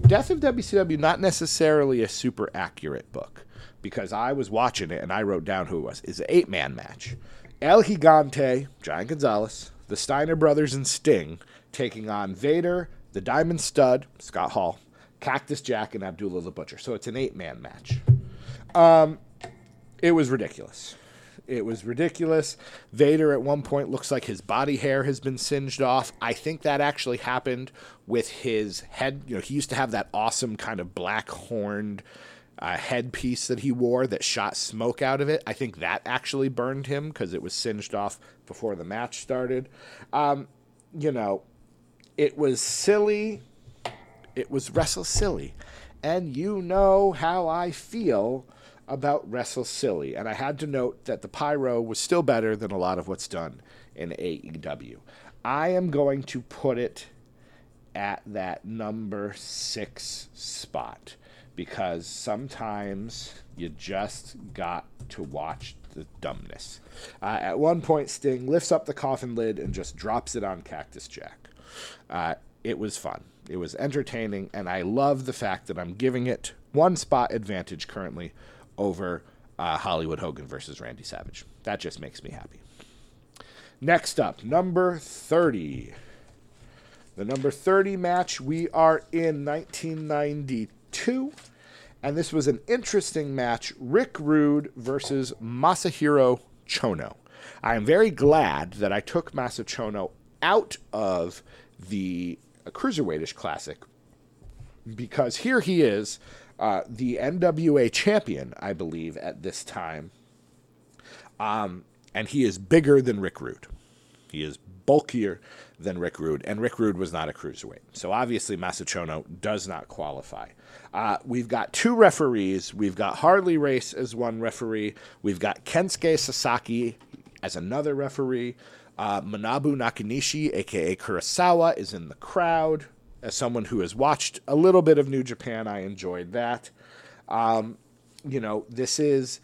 Death of WCW not necessarily a super accurate book because I was watching it and I wrote down who it was. It's an eight man match. El Gigante, Giant Gonzalez, the Steiner brothers, and Sting taking on Vader, the Diamond Stud, Scott Hall, Cactus Jack, and Abdullah the Butcher. So it's an eight man match. Um, it was ridiculous. It was ridiculous. Vader at one point looks like his body hair has been singed off. I think that actually happened with his head. You know, he used to have that awesome kind of black horned uh, headpiece that he wore that shot smoke out of it. I think that actually burned him because it was singed off before the match started. Um, you know, it was silly. It was wrestle silly. And you know how I feel about Wrestle Silly, and I had to note that the Pyro was still better than a lot of what's done in AEW. I am going to put it at that number six spot because sometimes you just got to watch the dumbness. Uh, at one point, Sting lifts up the coffin lid and just drops it on Cactus Jack. Uh, it was fun. It was entertaining, and I love the fact that I'm giving it one spot advantage currently over uh, Hollywood Hogan versus Randy Savage. That just makes me happy. Next up, number 30. The number 30 match, we are in 1992. And this was an interesting match Rick Rude versus Masahiro Chono. I am very glad that I took Masa Chono out of the Cruiserweightish Classic because here he is uh, the NWA champion, I believe, at this time. Um, and he is bigger than Rick Rude. He is bulkier than Rick Rude, and Rick Rude was not a cruiserweight. So obviously, Masa Chono does not qualify. Uh, we've got two referees. We've got Harley Race as one referee. We've got Kensuke Sasaki as another referee. Uh, Manabu Nakanishi, aka Kurosawa, is in the crowd as someone who has watched a little bit of New Japan, I enjoyed that. Um, you know, this is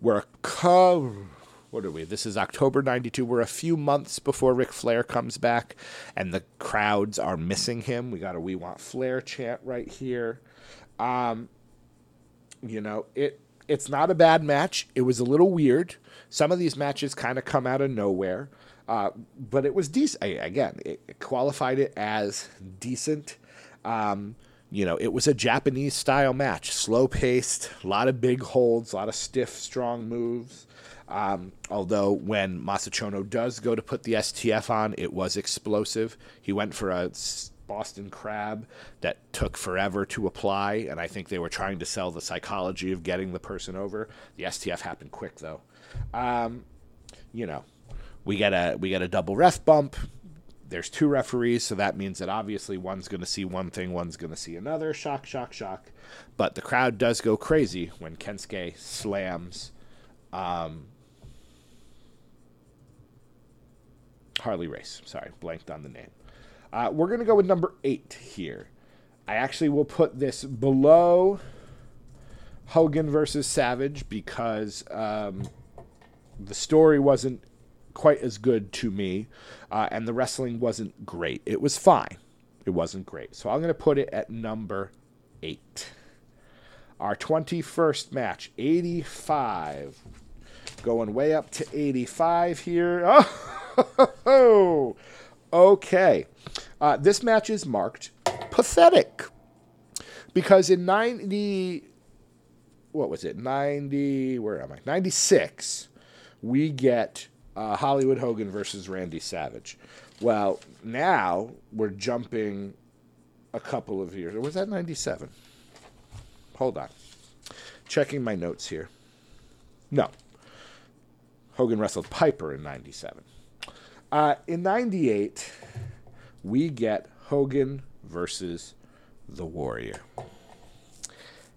we're a co- what are we? This is October '92. We're a few months before Ric Flair comes back, and the crowds are missing him. We got a "We Want Flair" chant right here. Um, you know, it it's not a bad match. It was a little weird. Some of these matches kind of come out of nowhere. Uh, but it was decent. Again, it qualified it as decent. Um, you know, it was a Japanese style match, slow paced, a lot of big holds, a lot of stiff, strong moves. Um, although when Masa Chono does go to put the STF on, it was explosive. He went for a Boston Crab that took forever to apply, and I think they were trying to sell the psychology of getting the person over. The STF happened quick though. Um, you know, we get a we get a double ref bump. There's two referees, so that means that obviously one's going to see one thing, one's going to see another. Shock, shock, shock. But the crowd does go crazy when Kensuke slams um, Harley Race. Sorry, blanked on the name. Uh, we're going to go with number eight here. I actually will put this below Hogan versus Savage because um, the story wasn't quite as good to me, uh, and the wrestling wasn't great. It was fine. It wasn't great. So I'm going to put it at number eight. Our 21st match, 85. Going way up to 85 here. Oh, okay. Uh, this match is marked pathetic because in 90, what was it? 90, where am I? 96, we get uh, Hollywood Hogan versus Randy Savage. Well, now we're jumping a couple of years. Was that 97? Hold on. Checking my notes here. No. Hogan wrestled Piper in 97. Uh, in 98, we get Hogan versus the Warrior.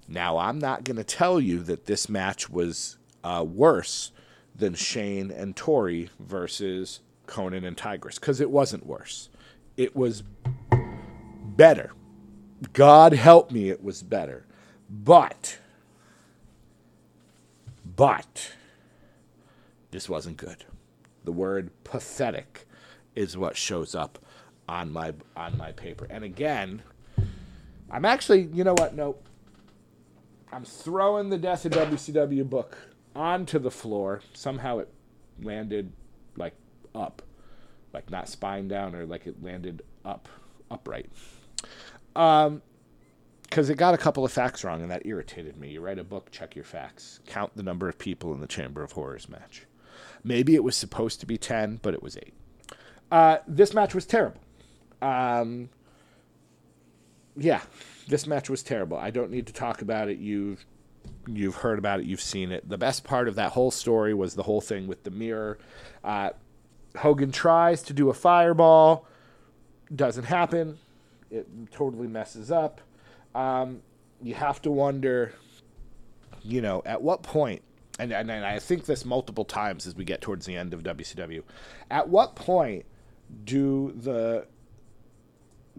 Now, I'm not going to tell you that this match was uh, worse than Shane and Torrie versus Konnan and Tygress, because it wasn't worse. It was better. God help me, it was better. But, but, this wasn't good. The word pathetic is what shows up on my on my paper. And again, I'm actually, you know what? Nope. I'm throwing the Death of WCW book onto the floor. Somehow it landed like up, like not spine down, or like it landed up, upright. Um, because it got a couple of facts wrong, and that irritated me. You write a book, check your facts, count the number of people in the Chamber of Horrors match. Maybe it was supposed to be ten, but it was eight. Uh, this match was terrible. Um, yeah, this match was terrible. I don't need to talk about it. You've you've heard about it. You've seen it. The best part of that whole story was the whole thing with the mirror. Uh, Hogan tries to do a fireball, doesn't happen. It totally messes up. Um, you have to wonder, you know, at what point, and, and, and I think this multiple times as we get towards the end of WCW, at what point do the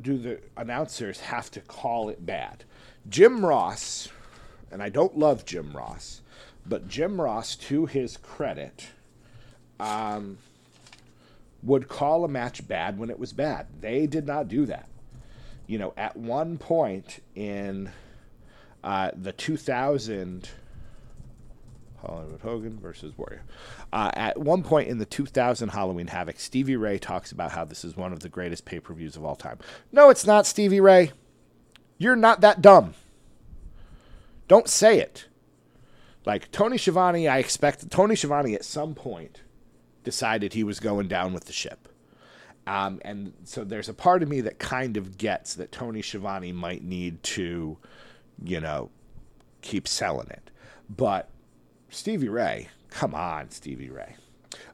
do the announcers have to call it bad? Jim Ross, and I don't love Jim Ross, but Jim Ross, to his credit, um, would call a match bad when it was bad. They did not do that. You know, at one point in uh, the 2000 Hollywood Hogan versus Warrior. Uh, at one point in the 2000 Halloween Havoc, Stevie Ray talks about how this is one of the greatest pay per views of all time. No, it's not, Stevie Ray. You're not that dumb. Don't say it. Like Tony Schiavone, I expect Tony Schiavone at some point decided he was going down with the ship. Um, and so there's a part of me that kind of gets that Tony Schiavone might need to, you know, keep selling it. But Stevie Ray, come on, Stevie Ray.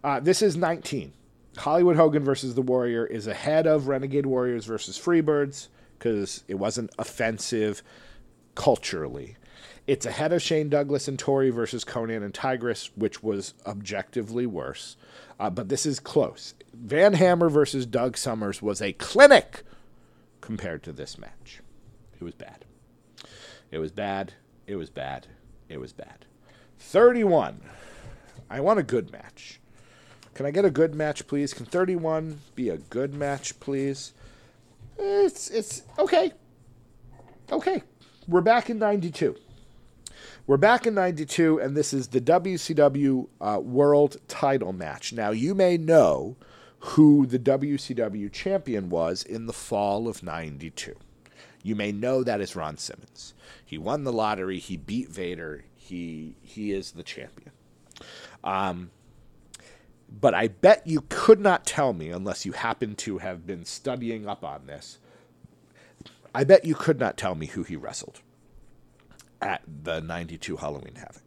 Uh, this is 19. Hollywood Hogan versus the Warrior is ahead of Renegade Warriors versus Freebirds because it wasn't offensive culturally. It's ahead of Shane Douglas and Torrie versus Konnan and Tygress, which was objectively worse. Uh, but this is close. Van Hammer versus Doug Somers was a clinic compared to this match. It was bad. It was bad. It was bad. It was bad. 31. I want a good match. Can I get a good match, please? Can 31 be a good match, please? It's it's okay. Okay. We're back in 92. We're back in 92, and this is the WCW uh, World title match. Now, you may know who the WCW champion was in the fall of 92. You may know that is Ron Simmons. He won the lottery, he beat Vader, he, he is the champion. Um, but I bet you could not tell me, unless you happen to have been studying up on this, I bet you could not tell me who he wrestled at the 92 Halloween Havoc.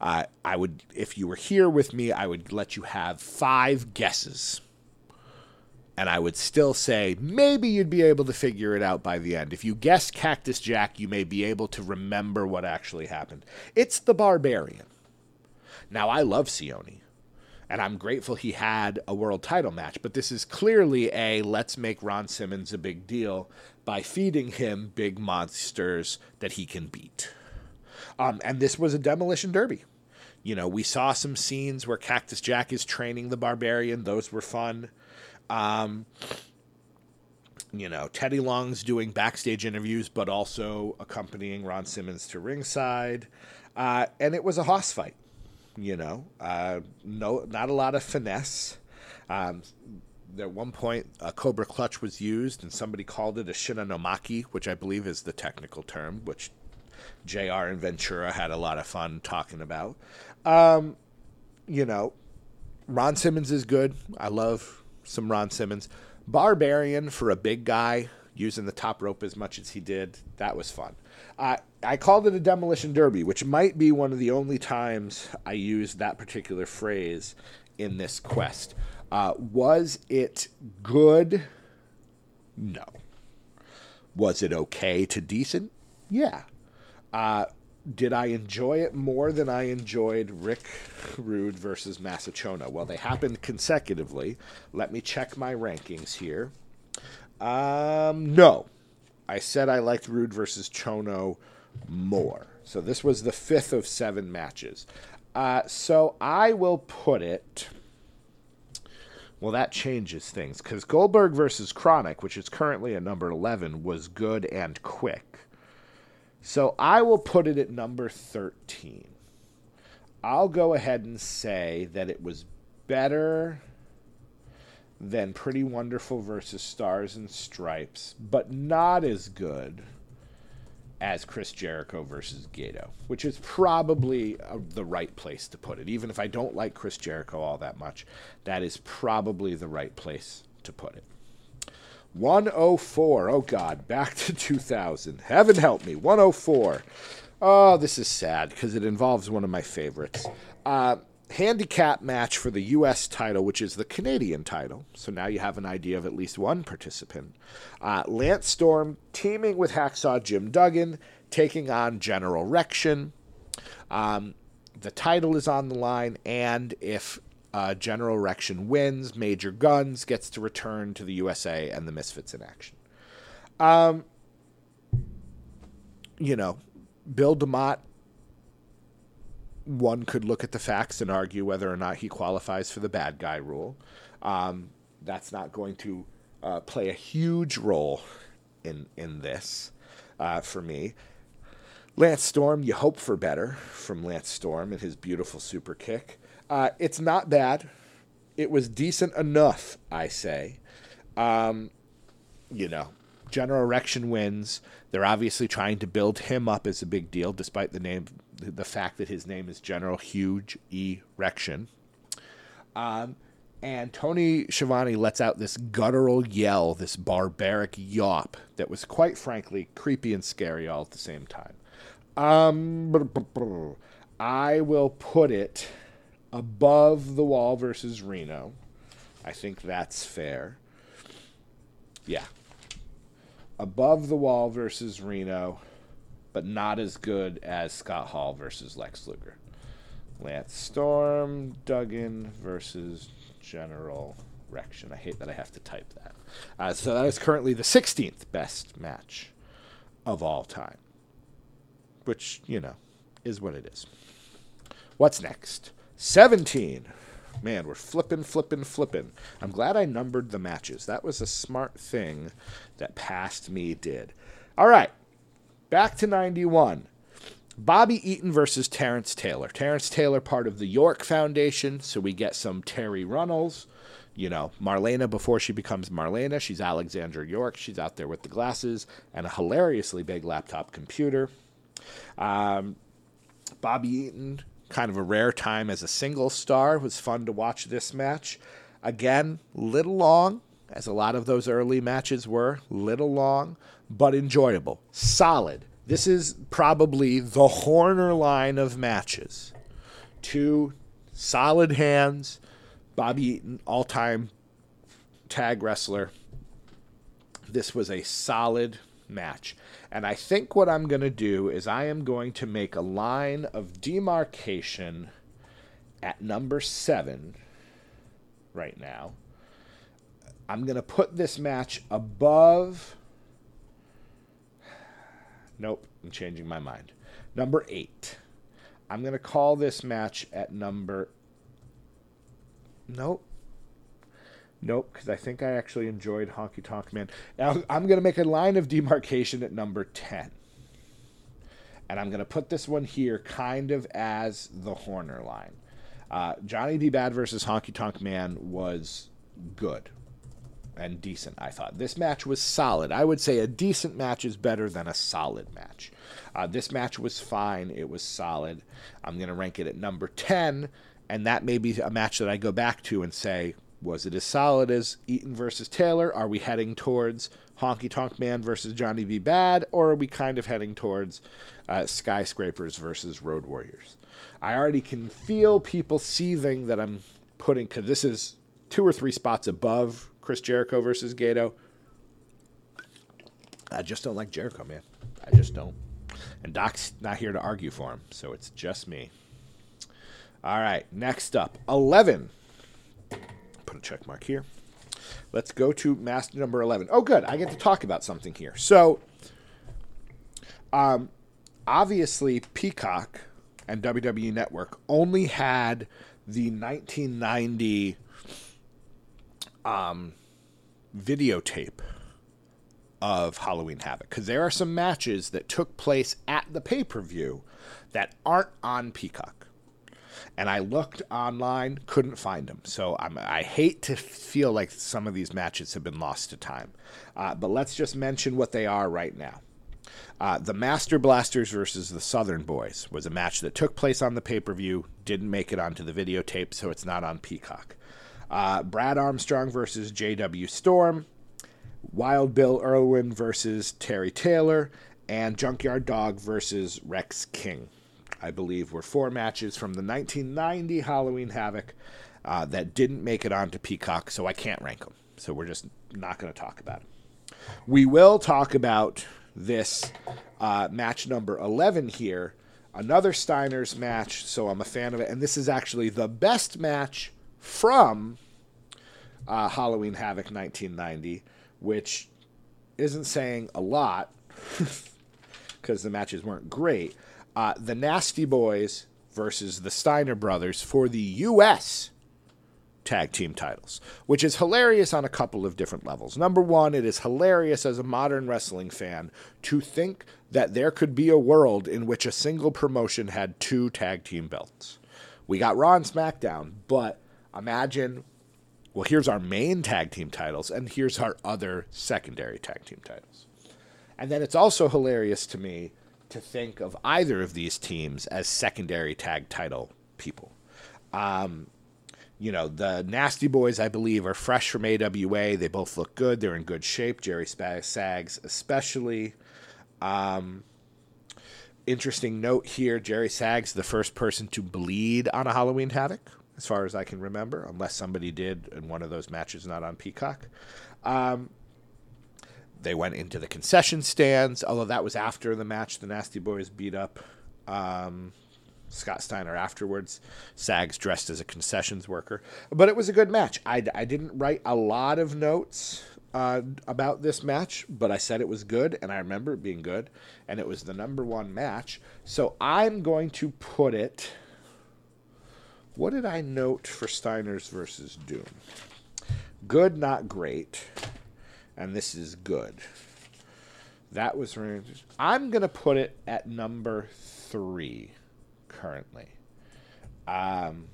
Uh, I would, if you were here with me, I would let you have five guesses. And I would still say maybe you'd be able to figure it out by the end. If you guess Cactus Jack, you may be able to remember what actually happened. It's the Barbarian. Now, I love Sione, and I'm grateful he had a world title match, but this is clearly a let's make Ron Simmons a big deal by feeding him big monsters that he can beat. Um, and this was a demolition derby. You know, we saw some scenes where Cactus Jack is training the barbarian. Those were fun. Um, you know, Teddy Long's doing backstage interviews, but also accompanying Ron Simmons to ringside. Uh, and it was a hoss fight. You know, uh, no, not a lot of finesse. Um, at one point a cobra clutch was used and somebody called it a shinanomaki which i believe is the technical term which jr and ventura had a lot of fun talking about um, you know ron simmons is good i love some ron simmons Barbarian for a big guy using the top rope as much as he did, that was fun. Uh, I called it a demolition derby, which might be one of the only times I used that particular phrase in this quest. Uh, was it good? No. Was it okay to decent? Yeah. Uh, did I enjoy it more than I enjoyed Rick Rude versus Masa Chono? Well, they happened consecutively. Let me check my rankings here. Um, no. I said I liked Rude versus Chono more. So this was the fifth of seven matches. Uh, so I will put it. Well, that changes things because Goldberg versus Kronik, which is currently at number 11, was good and quick. So I will put it at number 13. I'll go ahead and say that it was better than Pretty Wonderful versus Stars and Stripes, but not as good as Chris Jericho versus Gedo, which is probably uh, the right place to put it. Even if I don't like Chris Jericho all that much, that is probably the right place to put it. 104. Oh, God. Back to 2000. Heaven help me. 104. Oh, this is sad because it involves one of my favorites. Uh, handicap match for the U.S. title, which is the Canadian title. So now you have an idea of at least one participant. Uh, Lance Storm teaming with Hacksaw Jim Duggan, taking on General Rection. Um, the title is on the line, and if uh, General Erection wins. Major Guns gets to return to the USA and the Misfits in action. Um, you know, Bill DeMott, one could look at the facts and argue whether or not he qualifies for the bad guy rule. Um, that's not going to uh, play a huge role in in this uh, for me. Lance Storm, you hope for better from Lance Storm and his beautiful super kick. Uh, it's not bad. It was decent enough, I say. Um, you know, General Erection wins. They're obviously trying to build him up as a big deal, despite the name, the fact that his name is General Huge Erection. Um, and Tony Schiavone lets out this guttural yell, this barbaric yawp that was quite frankly creepy and scary all at the same time. Um, I will put it above the wall versus Reno. I think that's fair. Yeah. Above the wall versus Reno, but not as good as Scott Hall versus Lex Luger. Lance Storm, Duggan versus General Rection. I hate that I have to type that. Uh, so that is currently the 16th best match of all time, which, you know, is what it is. What's next? 17. Man, we're flipping, flipping, flipping. I'm glad I numbered the matches. That was a smart thing that past me did. All right, back to 91. Bobby Eaton versus Terrence Taylor. Terrence Taylor, part of the York Foundation, so we get some Terri Runnels. You know, Marlena before she becomes Marlena. She's Alexandra York. She's out there with the glasses and a hilariously big laptop computer. Um, Bobby Eaton kind of a rare time as a single star. It was fun to watch this match. Again, little long, as a lot of those early matches were, little long, but enjoyable, solid. This is probably the Horner line of matches. Two solid hands, Bobby Eaton, all time tag wrestler. This was a solid match. And I think what I'm going to do is I am going to make a line of demarcation at number seven right now. I'm going to put this match above. Nope, I'm changing my mind. Number eight. I'm going to call this match at number. Nope. Nope, because I think I actually enjoyed Honky Tonk Man. Now, I'm going to make a line of demarcation at number 10. And I'm going to put this one here kind of as the Horner line. Uh, Johnny B. Bad versus Honky Tonk Man was good and decent, I thought. This match was solid. I would say a decent match is better than a solid match. Uh, this match was fine. It was solid. I'm going to rank it at number 10, and that may be a match that I go back to and say, Was it as solid as Eaton versus Taylor? Are we heading towards Honky Tonk Man versus Johnny B. Bad? Or are we kind of heading towards uh, Skyscrapers versus Road Warriors? I already can feel people seething that I'm putting, because this is two or three spots above Chris Jericho versus Gedo. I just don't like Jericho, man. I just don't. And Doc's not here to argue for him, so it's just me. All right, next up, 11 put a check mark here. Let's go to master number 11. Oh, good. I get to talk about something here. So, um, obviously, Peacock and WWE Network only had the 1990 um, videotape of Halloween Havoc because there are some matches that took place at the pay per view that aren't on Peacock and I looked online, couldn't find them. So I'm, i hate to feel like some of these matches have been lost to time. Uh, but let's just mention what they are right now. Uh, the Master Blasters versus the Southern Boys was a match that took place on the pay per view, didn't make it onto the videotape, so it's not on Peacock. Uh, Brad Armstrong versus JW Storm, Wild Bill Irwin versus Terry Taylor, and Junkyard Dog versus Rex King. I believe, were four matches from the 1990 Halloween Havoc uh, that didn't make it onto Peacock, so I can't rank them. So we're just not going to talk about it. We will talk about this uh, match number 11 here. Another Steiner's match, so I'm a fan of it. And this is actually the best match from uh, Halloween Havoc 1990, which isn't saying a lot because the matches weren't great uh, the Nasty Boys versus the Steiner Brothers for the U.S. tag team titles, which is hilarious on a couple of different levels. Number one, it is hilarious as a modern wrestling fan to think that there could be a world in which a single promotion had two tag team belts. We got Raw and SmackDown, but imagine well, here's our main tag team titles, and here's our other secondary tag team titles. And then it's also hilarious to me to think of either of these teams as secondary tag title people. Um, you know, the Nasty Boys, I believe, are fresh from AWA. They both look good. They're in good shape. Jerry Sags, especially. Um, interesting note here Jerry Sags, the first person to bleed on a Halloween Havoc, as far as I can remember, unless somebody did in one of those matches not on Peacock. Um, they went into the concession stands, although that was after the match. The Nasty Boys beat up um, Scott Steiner afterwards. Sags dressed as a concessions worker. But it was a good match. I, I didn't write a lot of notes uh, about this match, but I said it was good, and I remember it being good, and it was the number one match. So I'm going to put it. What did I note for Steiner's versus Doom? Good, not great and this is good. That was I'm gonna put it at number three currently. Um,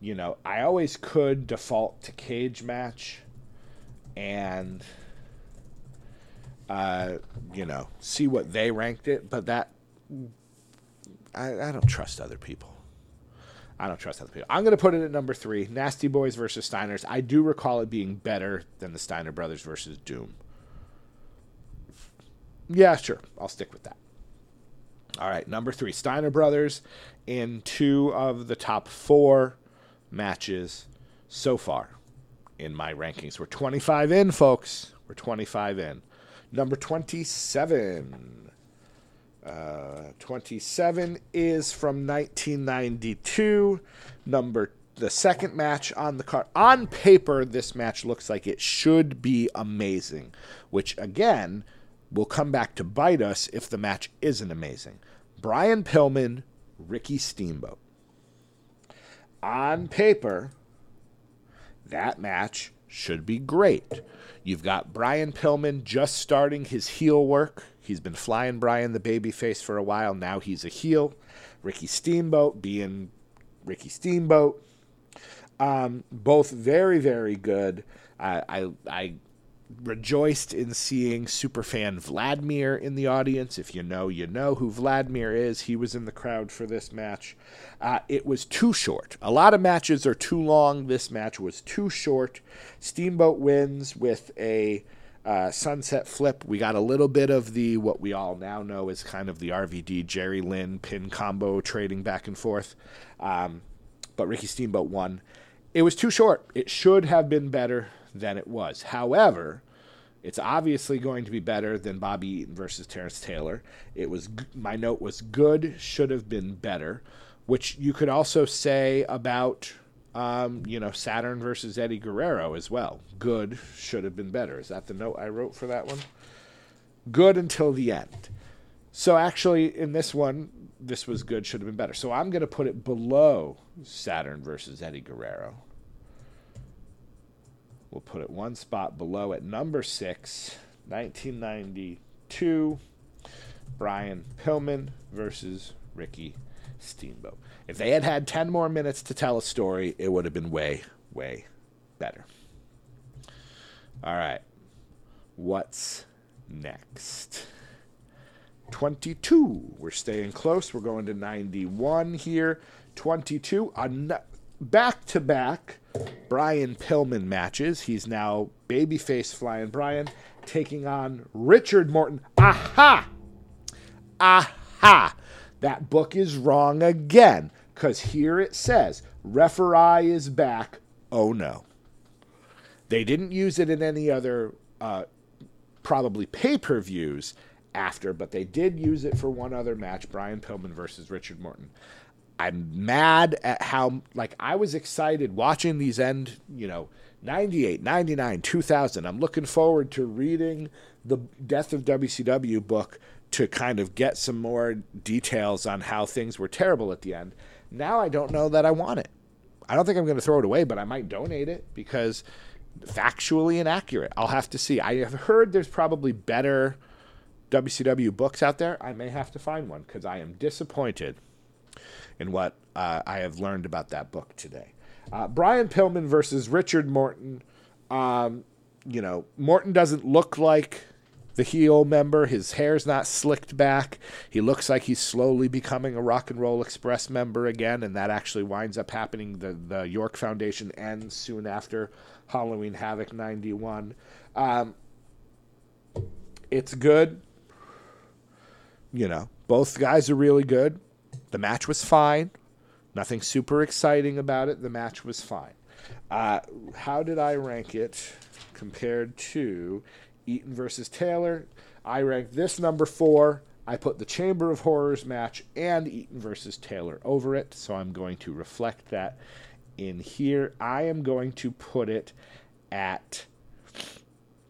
you know, I always could default to cage match, and uh, you know, see what they ranked it, but that I, I don't trust other people. I don't trust other people. I'm going to put it at number three Nasty Boys versus Steiners. I do recall it being better than the Steiner Brothers versus Doom. Yeah, sure. I'll stick with that. All right, number three Steiner Brothers in two of the top four matches so far in my rankings. We're 25 in, folks. We're 25 in. Number 27 uh, 27 is from 1992. Number the second match on the card. On paper, this match looks like it should be amazing, which again will come back to bite us if the match isn't amazing. Brian Pillman, Ricky Steamboat. On paper, that match should be great. You've got Brian Pillman just starting his heel work He's been flying Brian the babyface for a while. Now he's a heel. Ricky Steamboat being Ricky Steamboat. Um, both very, very good. I, I, I rejoiced in seeing superfan Vladimir in the audience. If you know, you know who Vladimir is. He was in the crowd for this match. Uh, it was too short. A lot of matches are too long. This match was too short. Steamboat wins with a uh, sunset flip. We got a little bit of the what we all now know is kind of the RVD Jerry Lynn pin combo trading back and forth. Um, but Ricky Steamboat won. It was too short. It should have been better than it was. However, it's obviously going to be better than Bobby Eaton versus Terrence Taylor. It was my note was good, should have been better, which you could also say about um, you know Saturn versus Eddie Guerrero as well. Good should have been better. Is that the note I wrote for that one? Good until the end. So actually, in this one, this was good, should have been better. So I'm going to put it below Saturn versus Eddie Guerrero. We'll put it one spot below at number six, 1992, Brian Pillman versus Ricky Steamboat. If they had had 10 more minutes to tell a story, it would have been way, way better. All right. What's next? 22. We're staying close. We're going to 91 here. 22. Back to back Brian Pillman matches. He's now babyface Flying Brian taking on Richard Morton. Aha! Aha! That book is wrong again because here it says referee is back. Oh no. They didn't use it in any other uh, probably pay per views after, but they did use it for one other match Brian Pillman versus Richard Morton. I'm mad at how like I was excited watching these end, you know, 98, 99, 2000. I'm looking forward to reading the Death of WCW book to kind of get some more details on how things were terrible at the end. Now I don't know that I want it. I don't think I'm going to throw it away, but I might donate it because factually inaccurate. I'll have to see. I have heard there's probably better WCW books out there. I may have to find one because I am disappointed in what uh, I have learned about that book today. Uh, Brian Pillman versus Richard Morton. Um, you know, Morton doesn't look like the heel member. His hair's not slicked back. He looks like he's slowly becoming a Rock and Roll Express member again, and that actually winds up happening. The the York Foundation ends soon after Halloween Havoc '91. Um, it's good. You know, both guys are really good. The match was fine. Nothing super exciting about it. The match was fine. Uh, how did I rank it compared to Eaton versus Taylor? I ranked this number four. I put the Chamber of Horrors match and Eaton versus Taylor over it, so I'm going to reflect that in here. I am going to put it at.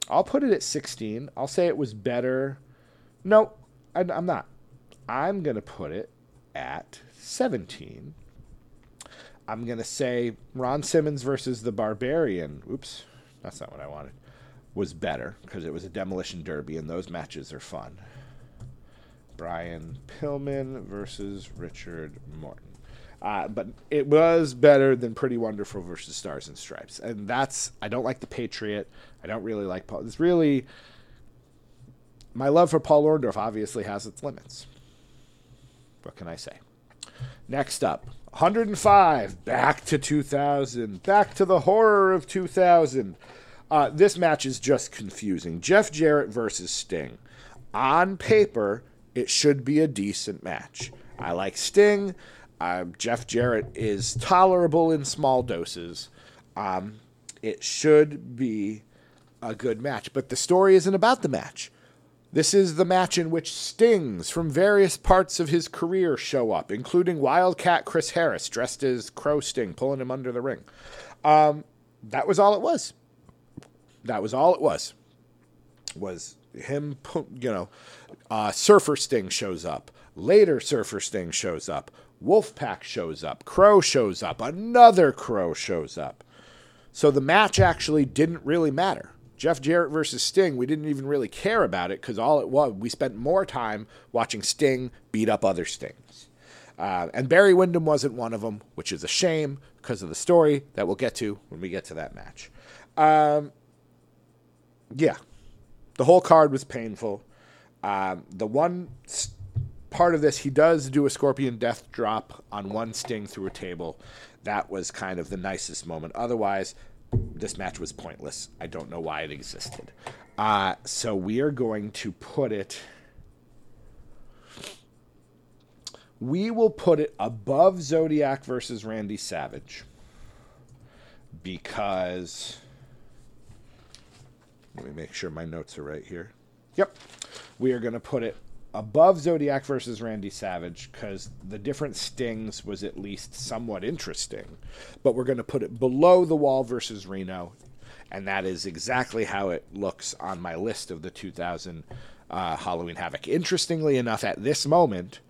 I'll put it at 16. I'll say it was better. No, I, I'm not. I'm going to put it at 17. I'm going to say Ron Simmons versus the Barbarian. Oops, that's not what I wanted. Was better because it was a demolition derby and those matches are fun. Brian Pillman versus Richard Morton. Uh, but it was better than Pretty Wonderful versus Stars and Stripes, and that's I don't like the Patriot. I don't really like Paul. It's really my love for Paul Orndorff obviously has its limits. What can I say? Next up, 105, back to 2000, back to the horror of 2000. Uh, this match is just confusing. Jeff Jarrett versus Sting. On paper, it should be a decent match. I like Sting. Uh, Jeff Jarrett is tolerable in small doses. Um, it should be a good match, but the story isn't about the match. This is the match in which stings from various parts of his career show up, including Wildcat Chris Harris dressed as Crow Sting, pulling him under the ring. Um, that was all it was. That was all it was. Was him, you know, uh, Surfer Sting shows up. Later, Surfer Sting shows up. Wolfpack shows up. Crow shows up. Another Crow shows up. So the match actually didn't really matter. Jeff Jarrett versus Sting, we didn't even really care about it because all it was, we spent more time watching Sting beat up other Stings. Uh, and Barry Windham wasn't one of them, which is a shame because of the story that we'll get to when we get to that match. Um, Yeah, the whole card was painful. Um, the one s- part of this, he does do a Scorpion Death drop on one Sting through a table. That was kind of the nicest moment. Otherwise, this match was pointless. I don't know why it existed. Uh, so we are going to put it. We will put it above Zodiac versus Randy Savage because. Let me make sure my notes are right here. Yep. We are going to put it above Zodiac versus Randy Savage because the different stings was at least somewhat interesting. But we're going to put it below the wall versus Reno. And that is exactly how it looks on my list of the 2000 uh, Halloween Havoc. Interestingly enough, at this moment,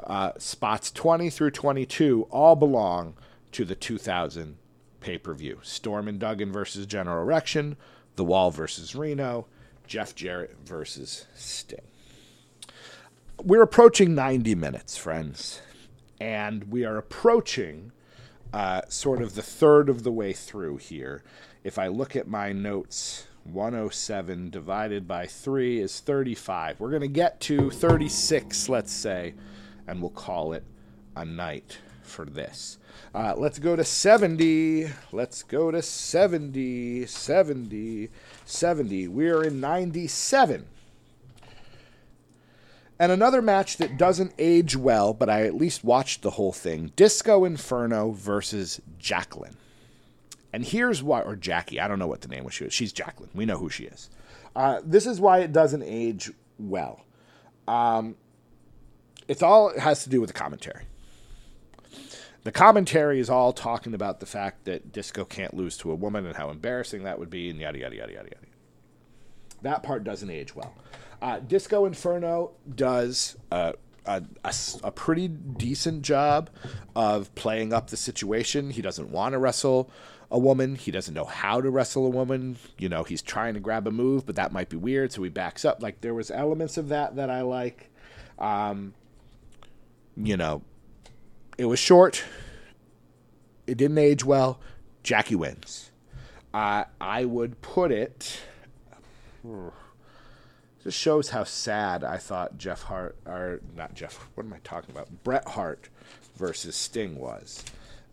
uh, spots 20 through 22 all belong to the 2000 pay per view Storm and Duggan versus General Erection, The Wall versus Reno, Jeff Jarrett versus Sting. We're approaching 90 minutes, friends, and we are approaching uh, sort of the third of the way through here. If I look at my notes, 107 divided by 3 is 35. We're going to get to 36, let's say, and we'll call it a night for this. Uh, let's go to 70. Let's go to 70, 70, 70. We're in 97. And another match that doesn't age well, but I at least watched the whole thing Disco Inferno versus Jacqueline. And here's why, or Jackie, I don't know what the name was. She was. She's Jacqueline. We know who she is. Uh, this is why it doesn't age well. Um, it's all it has to do with the commentary. The commentary is all talking about the fact that Disco can't lose to a woman and how embarrassing that would be, and yada yada yada yada yada. That part doesn't age well. Uh, Disco Inferno does uh, a, a, a pretty decent job of playing up the situation. He doesn't want to wrestle a woman. He doesn't know how to wrestle a woman. You know, he's trying to grab a move, but that might be weird, so he backs up. Like there was elements of that that I like. Um, you know, it was short. It didn't age well. Jackie wins. Uh, I would put it. Just shows how sad I thought Jeff Hart, or not Jeff, what am I talking about? Bret Hart versus Sting was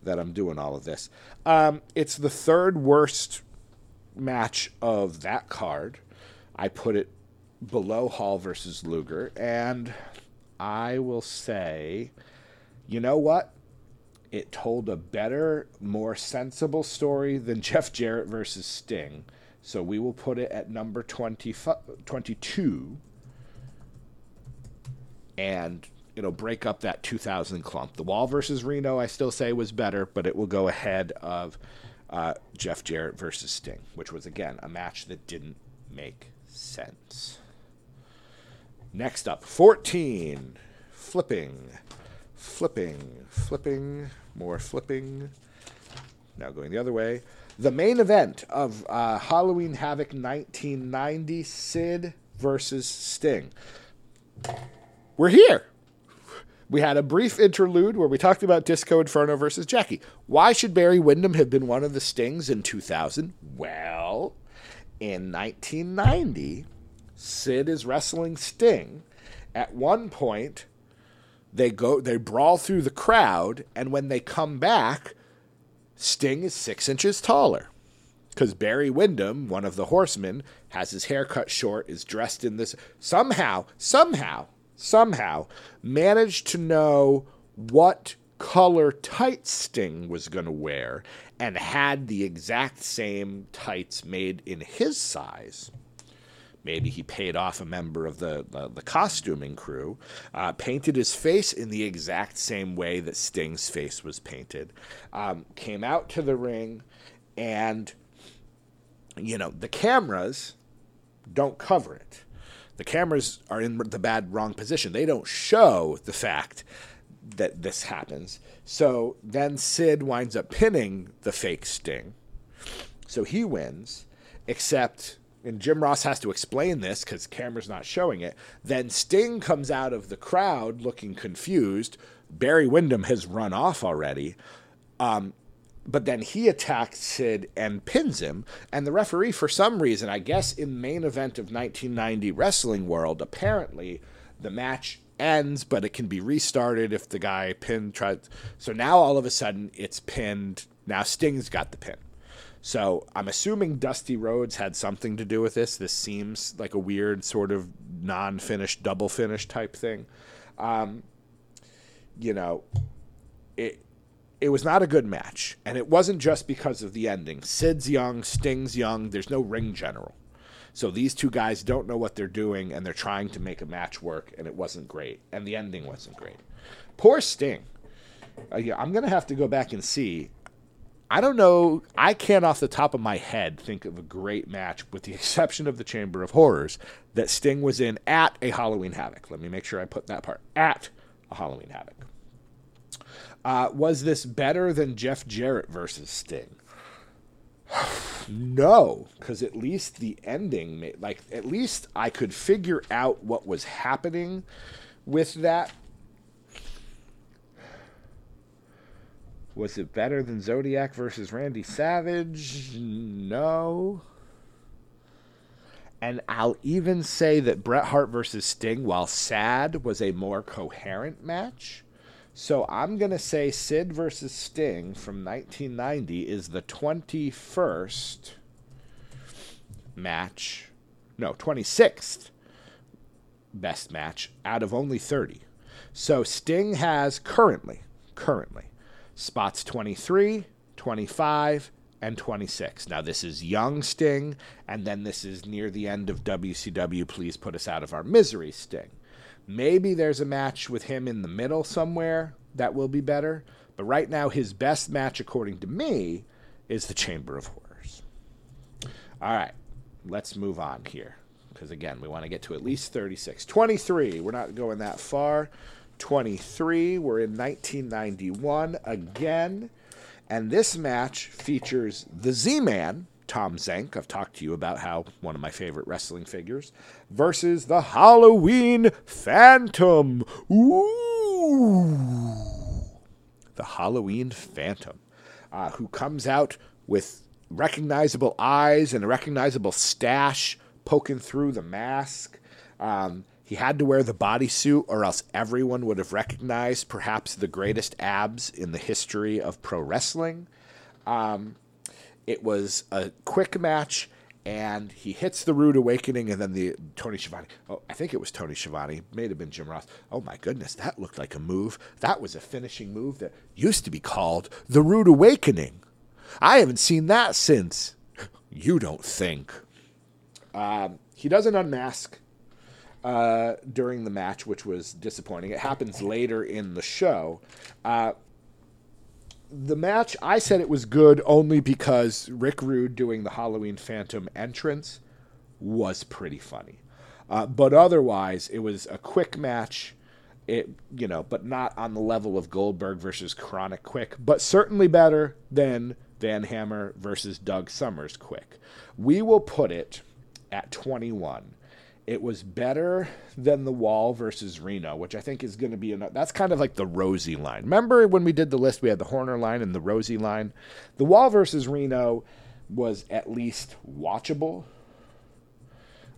that I'm doing all of this. Um, it's the third worst match of that card. I put it below Hall versus Luger, and I will say, you know what? It told a better, more sensible story than Jeff Jarrett versus Sting. So we will put it at number 20, 22. And it'll break up that 2000 clump. The Wall versus Reno, I still say, was better, but it will go ahead of uh, Jeff Jarrett versus Sting, which was, again, a match that didn't make sense. Next up, 14. Flipping. Flipping. Flipping. More flipping. Now going the other way. The main event of uh, Halloween Havoc 1990 Sid versus Sting. We're here. We had a brief interlude where we talked about Disco Inferno versus Jackie. Why should Barry Windham have been one of the Stings in 2000? Well, in 1990, Sid is wrestling Sting. At one point, they go they brawl through the crowd, and when they come back, Sting is six inches taller. Because Barry Windham, one of the horsemen, has his hair cut short, is dressed in this. Somehow, somehow, somehow managed to know what color tights Sting was going to wear and had the exact same tights made in his size. Maybe he paid off a member of the, the, the costuming crew, uh, painted his face in the exact same way that Sting's face was painted, um, came out to the ring, and, you know, the cameras don't cover it. The cameras are in the bad, wrong position. They don't show the fact that this happens. So then Sid winds up pinning the fake Sting. So he wins, except and Jim Ross has to explain this because camera's not showing it. Then Sting comes out of the crowd looking confused. Barry Windham has run off already. Um, but then he attacks Sid and pins him. And the referee, for some reason, I guess in main event of 1990 Wrestling World, apparently the match ends, but it can be restarted if the guy pinned tries. So now all of a sudden it's pinned. Now Sting's got the pin. So I'm assuming Dusty Rhodes had something to do with this. This seems like a weird sort of non-finished double finish type thing. Um, you know, it it was not a good match, and it wasn't just because of the ending. Sid's young, Sting's young. There's no ring general. So these two guys don't know what they're doing, and they're trying to make a match work, and it wasn't great, and the ending wasn't great. Poor Sting. Uh, yeah, I'm gonna have to go back and see. I don't know. I can't, off the top of my head, think of a great match, with the exception of the Chamber of Horrors, that Sting was in at a Halloween Havoc. Let me make sure I put that part at a Halloween Havoc. Uh, was this better than Jeff Jarrett versus Sting? no, because at least the ending, made, like at least I could figure out what was happening with that. Was it better than Zodiac versus Randy Savage? No. And I'll even say that Bret Hart versus Sting, while sad, was a more coherent match. So I'm going to say Sid versus Sting from 1990 is the 21st match. No, 26th best match out of only 30. So Sting has currently, currently, spots 23, 25, and 26. Now, this is young Sting, and then this is near the end of WCW. Please put us out of our misery, Sting. Maybe there's a match with him in the middle somewhere that will be better. But right now, his best match, according to me, is the Chamber of Horrors. All right, let's move on here. Because again, we want to get to at least 36. 23, we're not going that far. 23, we're in 1991 again. And this match features the Z Man, Tom Zenk. I've talked to you about how one of my favorite wrestling figures, versus the Halloween Phantom. Ooh. The Halloween Phantom, uh, who comes out with recognizable eyes and a recognizable stash poking through the mask. Um, he had to wear the bodysuit, or else everyone would have recognized perhaps the greatest abs in the history of pro wrestling. Um, it was a quick match, and he hits the Rude Awakening, and then the Tony Schiavone. Oh, I think it was Tony Schiavone. May have been Jim Ross. Oh my goodness, that looked like a move. That was a finishing move that used to be called the Rude Awakening. I haven't seen that since. You don't think? Um, he doesn't unmask uh, during the match, which was disappointing. It happens later in the show. Uh, the match, I said it was good only because Rick Rude doing the Halloween Phantom entrance was pretty funny. Uh, but otherwise, it was a quick match. It you know, but not on the level of Goldberg versus Kronik Quick, but certainly better than Van Hammer versus Doug Somers Quick. We will put it at 21 it was better than the Wall versus Reno, which I think is going to be enough. That's kind of like the Rosy line. Remember when we did the list, we had the Horner line and the Rosy line? The Wall versus Reno was at least watchable.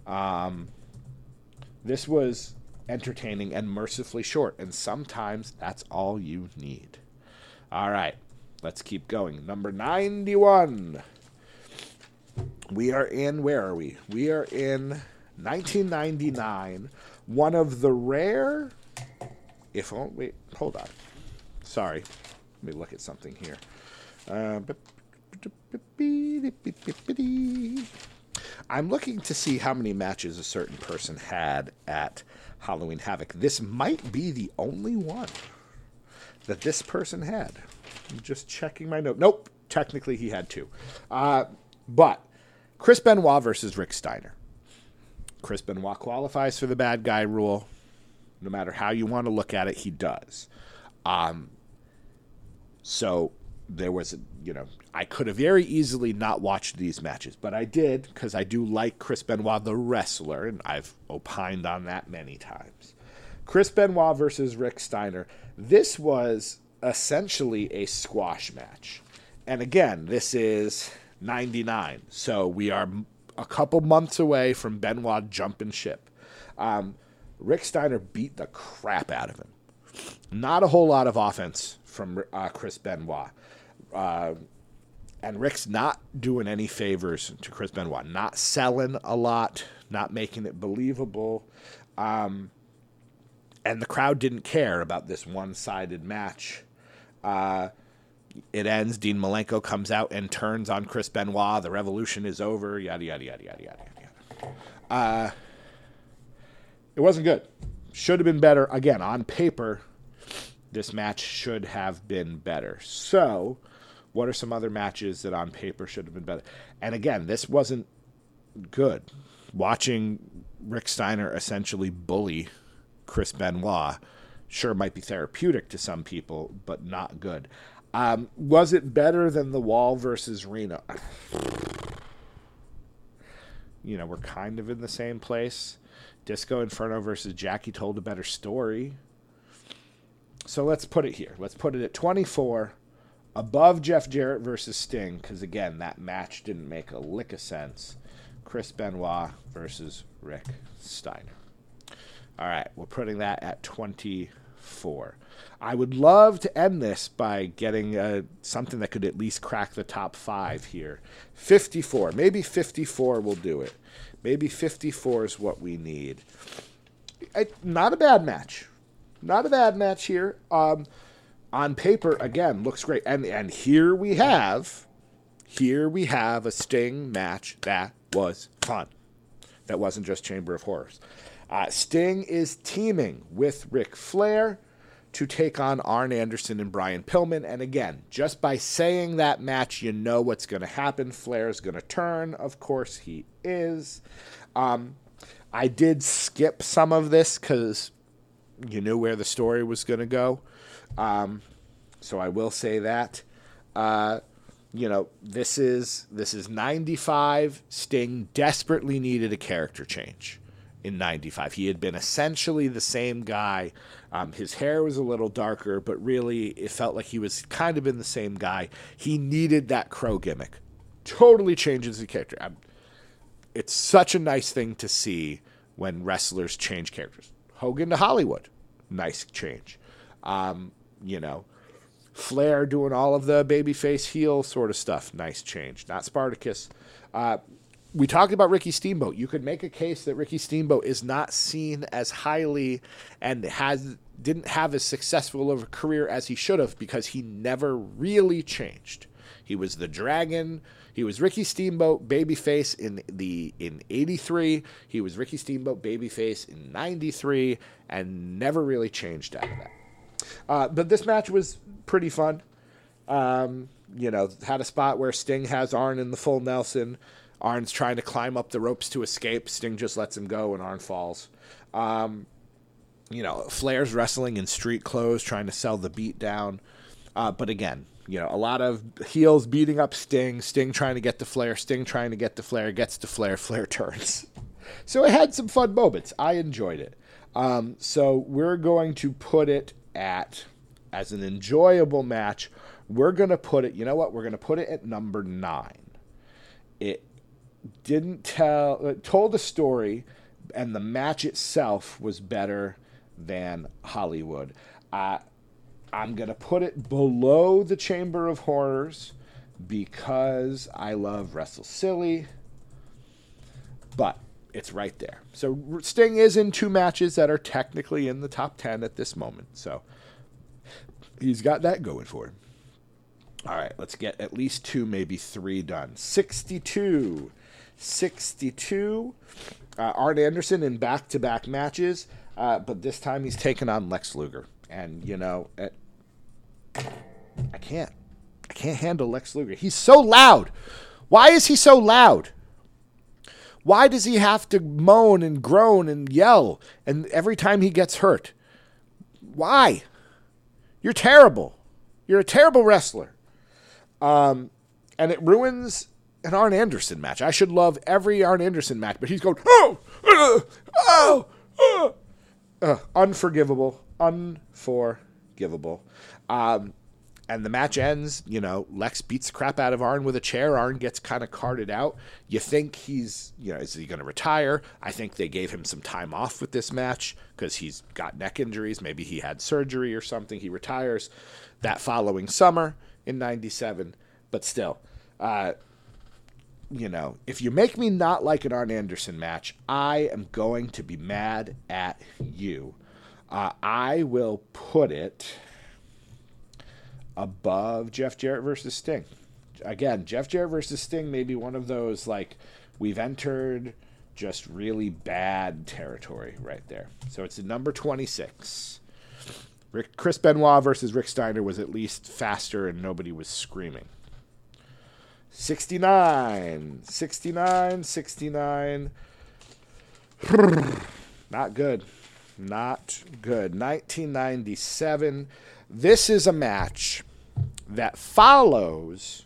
Um, this was entertaining and mercifully short, and sometimes that's all you need. All right, let's keep going. Number 91. We are in, where are we? We are in 1999, one of the rare, if oh, wait, hold on, sorry, let me look at something here. Uh, I'm looking to see how many matches a certain person had at Halloween Havoc. This might be the only one that this person had. I'm just checking my note. Nope, technically he had two. Uh, but Chris Benoit versus Rick Steiner. Chris Benoit qualifies for the bad guy rule. No matter how you want to look at it, he does. Um, so there was, a, you know, I could have very easily not watched these matches, but I did because I do like Chris Benoit, the wrestler, and I've opined on that many times. Chris Benoit versus Rick Steiner. This was essentially a squash match. and again, this is 99. So we are a couple months away from Benoit jumping ship. Um, Rick Steiner beat the crap out of him. Not a whole lot of offense from uh, Chris Benoit. Uh, and Rick's not doing any favors to Chris Benoit, not selling a lot, not making it believable. Um, and the crowd didn't care about this one sided match. Uh, it ends. Dean Malenko comes out and turns on Chris Benoit. The revolution is over. Yada yada yada yada yada yada. Uh, it wasn't good. Should have been better. Again, on paper, this match should have been better. So, what are some other matches that on paper should have been better? And again, this wasn't good. Watching Rick Steiner essentially bully Chris Benoit sure might be therapeutic to some people, but not good. Um, was it better than the Wall versus Reno? You know, we're kind of in the same place. Disco Inferno versus Jackie told a better story. So let's put it here. Let's put it at 24, above Jeff Jarrett versus Sting, because again, that match didn't make a lick of sense. Chris Benoit versus Rick Steiner. All right, we're putting that at 24. I would love to end this by getting uh, something that could at least crack the top five here. 54. Maybe 54 will do it. Maybe 54 is what we need. I, not a bad match. Not a bad match here. Um, on paper, again, looks great. And and here we have, here we have a Sting match that was fun. That wasn't just Chamber of Horrors. Uh, Sting is teaming with Ric Flair to take on Arn Anderson and Brian Pillman. And again, just by saying that match, you know what's going to happen. Flair's going to turn. Of course, he is. Um, I did skip some of this because you knew where the story was going to go. Um, so I will say that. Uh, you know, this is this is 95. Sting desperately needed a character change in 95. He had been essentially the same guy. Um, his hair was a little darker, but really it felt like he was kind of been the same guy. He needed that crow gimmick. Totally changes the character. I'm, it's such a nice thing to see when wrestlers change characters. Hogan to Hollywood, nice change. Um, you know, Flair doing all of the babyface heel sort of stuff, nice change. Not Spartacus. Uh, we talked about Ricky Steamboat. You could make a case that Ricky Steamboat is not seen as highly and has didn't have as successful of a career as he should have because he never really changed. He was the dragon. He was Ricky Steamboat babyface in the in 83. He was Ricky Steamboat babyface in 93 and never really changed after that. Uh, but this match was pretty fun. Um, you know, had a spot where Sting has Arn in the full Nelson. Arn's trying to climb up the ropes to escape. Sting just lets him go, and Arn falls. Um, you know, Flair's wrestling in street clothes, trying to sell the beat down. Uh, but again, you know, a lot of heels beating up Sting, Sting trying to get to Flair, Sting trying to get to Flair, gets to Flair, Flair turns. So it had some fun moments. I enjoyed it. Um, so we're going to put it at, as an enjoyable match, we're going to put it, you know what? We're going to put it at number nine. It didn't tell uh, told a story, and the match itself was better than Hollywood. Uh, I'm gonna put it below the Chamber of Horrors because I love Wrestle Silly, but it's right there. So Sting is in two matches that are technically in the top ten at this moment. So he's got that going for him. All right, let's get at least two, maybe three done. 62 62. Uh, Arn Anderson in back to back matches, uh, but this time he's taken on Lex Luger. And, you know, it, I can't. I can't handle Lex Luger. He's so loud. Why is he so loud? Why does he have to moan and groan and yell and every time he gets hurt? Why? You're terrible. You're a terrible wrestler. Um, and it ruins an Arn Anderson match. I should love every Arn Anderson match, but he's going, oh, uh, oh, uh, uh, unforgivable, unforgivable. Um, and the match ends. You know, Lex beats the crap out of Arn with a chair. Arn gets kind of carted out. You think he's, you know, is he going to retire? I think they gave him some time off with this match because he's got neck injuries. Maybe he had surgery or something. He retires that following summer in 97. But still, uh, you know, if you make me not like an Arn Anderson match, I am going to be mad at you. Uh, I will put it above Jeff Jarrett versus Sting. Again, Jeff Jarrett versus Sting may be one of those like we've entered just really bad territory right there. So it's number 26. Rick, Chris Benoit versus Rick Steiner was at least faster and nobody was screaming. 69, 69, 69. Not good. Not good. 1997. This is a match that follows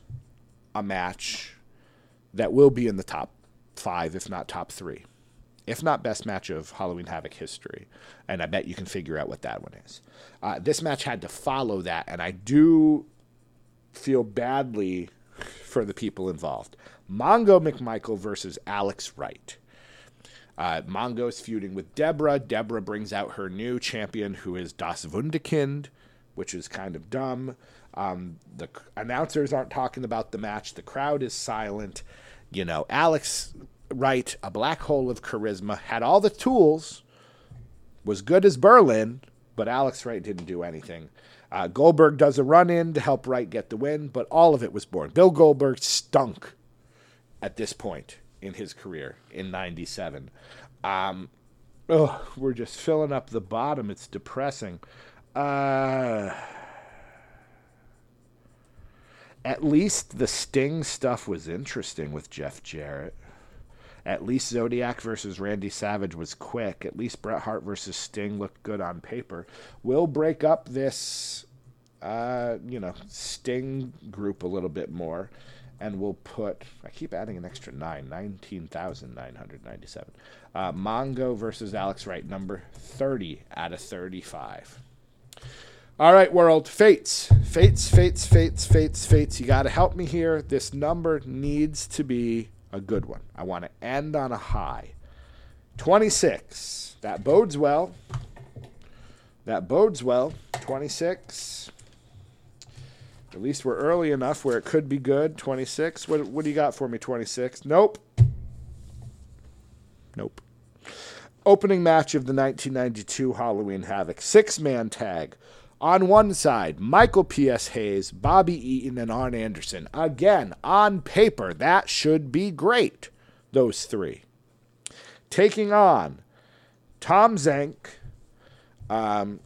a match that will be in the top five, if not top three, if not best match of Halloween Havoc history. And I bet you can figure out what that one is. Uh, this match had to follow that, and I do feel badly for the people involved. Mongo McMichael versus Alex Wright. Uh, Mongo's feuding with Deborah. Deborah brings out her new champion, who is Das Wunderkind, which is kind of dumb. Um, the announcers aren't talking about the match. The crowd is silent. You know, Alex Wright, a black hole of charisma, had all the tools, was good as Berlin, but Alex Wright didn't do anything. Uh, Goldberg does a run in to help Wright get the win, but all of it was boring. Bill Goldberg stunk at this point in his career in 97. Um, oh, we're just filling up the bottom. It's depressing. Uh, at least the Sting stuff was interesting with Jeff Jarrett. At least Zodiac versus Randy Savage was quick. At least Bret Hart versus Sting looked good on paper. We'll break up this, uh, you know, Sting group a little bit more and we'll put, I keep adding an extra nine, 19,997. Uh, Mongo versus Alex Wright, number 30 out of 35. All right, world. Fates. Fates, fates, fates, fates, fates. You got to help me here. This number needs to be a good one. I want to end on a high. 26. That bodes well. That bodes well. 26. At least we're early enough where it could be good. 26. What, what do you got for me, 26? Nope. Nope. Opening match of the 1992 Halloween Havoc. Six man tag. On one side, Michael P.S. Hayes, Bobby Eaton, and Arn Anderson. Again, on paper, that should be great, those three. Taking on Tom Zenk, um,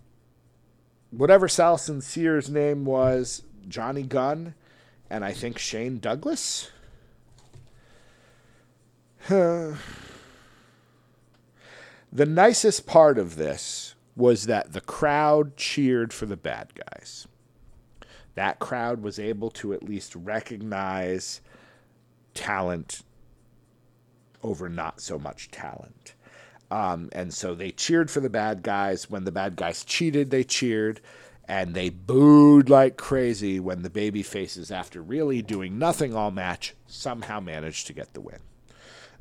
whatever Sal Sincere's name was, Johnny Gunn, and I think Shane Douglas. the nicest part of this was that the crowd cheered for the bad guys. That crowd was able to at least recognize talent over not so much talent. Um, and so they cheered for the bad guys. When the bad guys cheated, they cheered and they booed like crazy when the baby faces, after really doing nothing all match, somehow managed to get the win.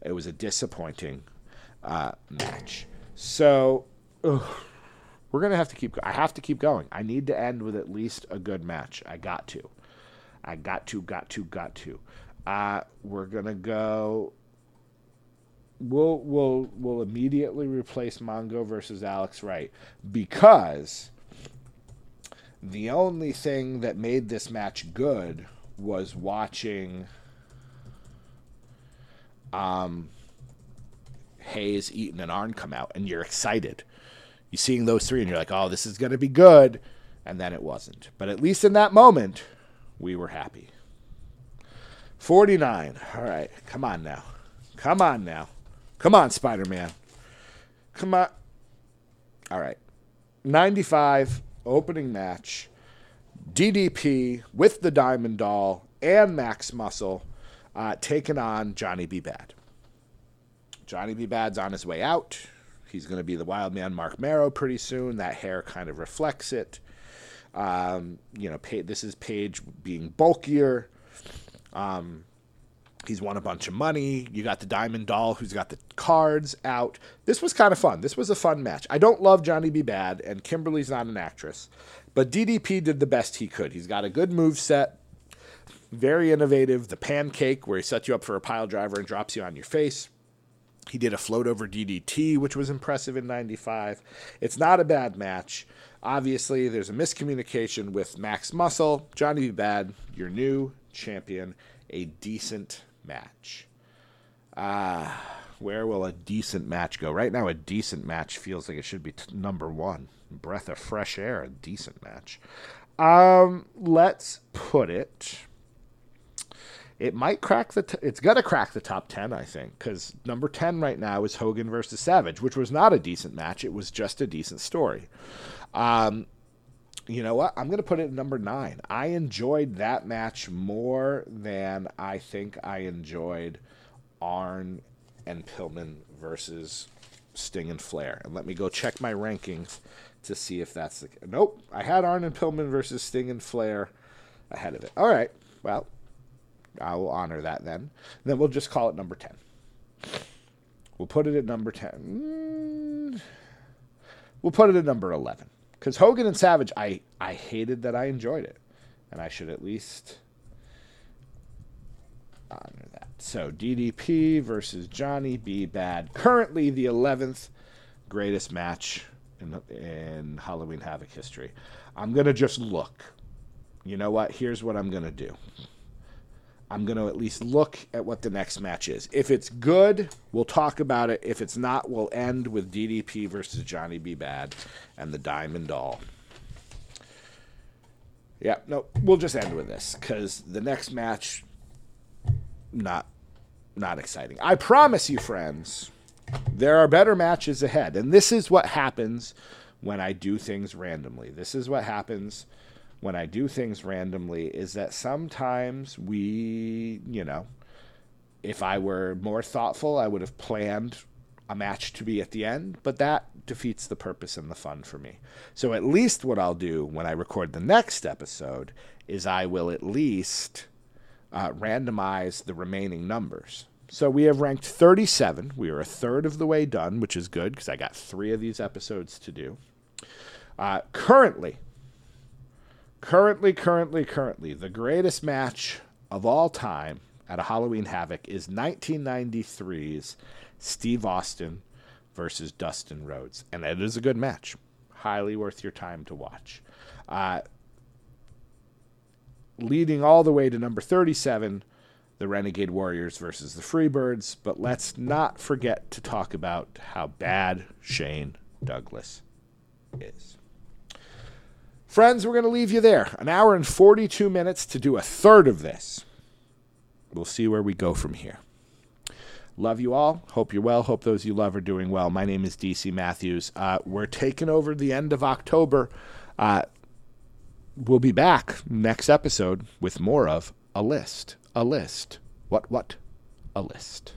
It was a disappointing uh, match. So ugh, we're gonna have to keep. I have to keep going. I need to end with at least a good match. I got to. I got to. Got to. Got to. Uh, we're gonna go. We'll we'll we'll immediately replace Mongo versus Alex Wright because the only thing that made this match good was watching um, Hayes, Eaton, and Arn come out, and you're excited. You're seeing those three, and you're like, oh, this is going to be good. And then it wasn't. But at least in that moment, we were happy. 49. All right. Come on now. Come on now. Come on, Spider Man. Come on. All right. 95 opening match, DDP with the Diamond Doll and Max Muscle uh, taking on Johnny B. Bad. Johnny B. Bad's on his way out. He's going to be the wild man Mark Mero pretty soon. That hair kind of reflects it. Um, you know, this is Page being bulkier. Um, he's won a bunch of money. You got the Diamond Doll who's got the cards out. This was kind of fun. This was a fun match. I don't love Johnny B. Bad, and Kimberly's not an actress, but DDP did the best he could. He's got a good move set, very innovative. The pancake where he sets you up for a pile driver and drops you on your face. He did a float over DDT, which was impressive in 95. It's not a bad match. Obviously, there's a miscommunication with Max Muscle. Johnny B. Bad, your new champion, a decent match. Ah, where will a decent match go? Right now, a decent match feels like it should be t- number one. Breath of fresh air, a decent match. Um, let's put it it might crack the. T- it's gonna crack the top ten, I think, because number ten right now is Hogan versus Savage, which was not a decent match. It was just a decent story. Um, you know what? I'm gonna put it at number nine. I enjoyed that match more than I think I enjoyed Arn and Pillman versus Sting and Flair. And let me go check my rankings to see if that's the. Nope, I had Arn and Pillman versus Sting and Flair ahead of it. All right. Well, I will honor that then. Then we'll just call it number 10. We'll put it at number 10. We'll put it at number 11. Because Hogan and Savage, I, I hated that I enjoyed it. And I should at least honor that. So DDP versus Johnny B. Bad. Currently the 11th greatest match in, in Halloween Havoc history. I'm going to just look. You know what? Here's what I'm going to do. I'm going to at least look at what the next match is. If it's good, we'll talk about it. If it's not, we'll end with DDP versus Johnny B. Bad and the Diamond Doll. Yeah, no, we'll just end with this because the next match, not, not exciting. I promise you, friends, there are better matches ahead, and this is what happens when I do things randomly. This is what happens when I do things randomly is that sometimes we, you know, if I were more thoughtful, I would have planned a match to be at the end, but that defeats the purpose and the fun for me. So at least what I'll do when I record the next episode is I will at least uh, randomize the remaining numbers. So we have ranked 37. We are a third of the way done, which is good because I got three of these episodes to do. Uh, currently, Currently, currently, currently, the greatest match of all time at a Halloween Havoc is 1993's Steve Austin versus Dustin Rhodes. And it is a good match. Highly worth your time to watch. Uh, leading all the way to number 37, the Renegade Warriors versus the Freebirds. But let's not forget to talk about how bad Shane Douglas is. Friends, we're going to leave you there. An hour and 42 minutes to do a third of this. We'll see where we go from here. Love you all. Hope you're well. Hope those you love are doing well. My name is DC Matthews. Uh, we're taking over the end of October. Uh, we'll be back next episode with more of A List. A List. What, what? A List.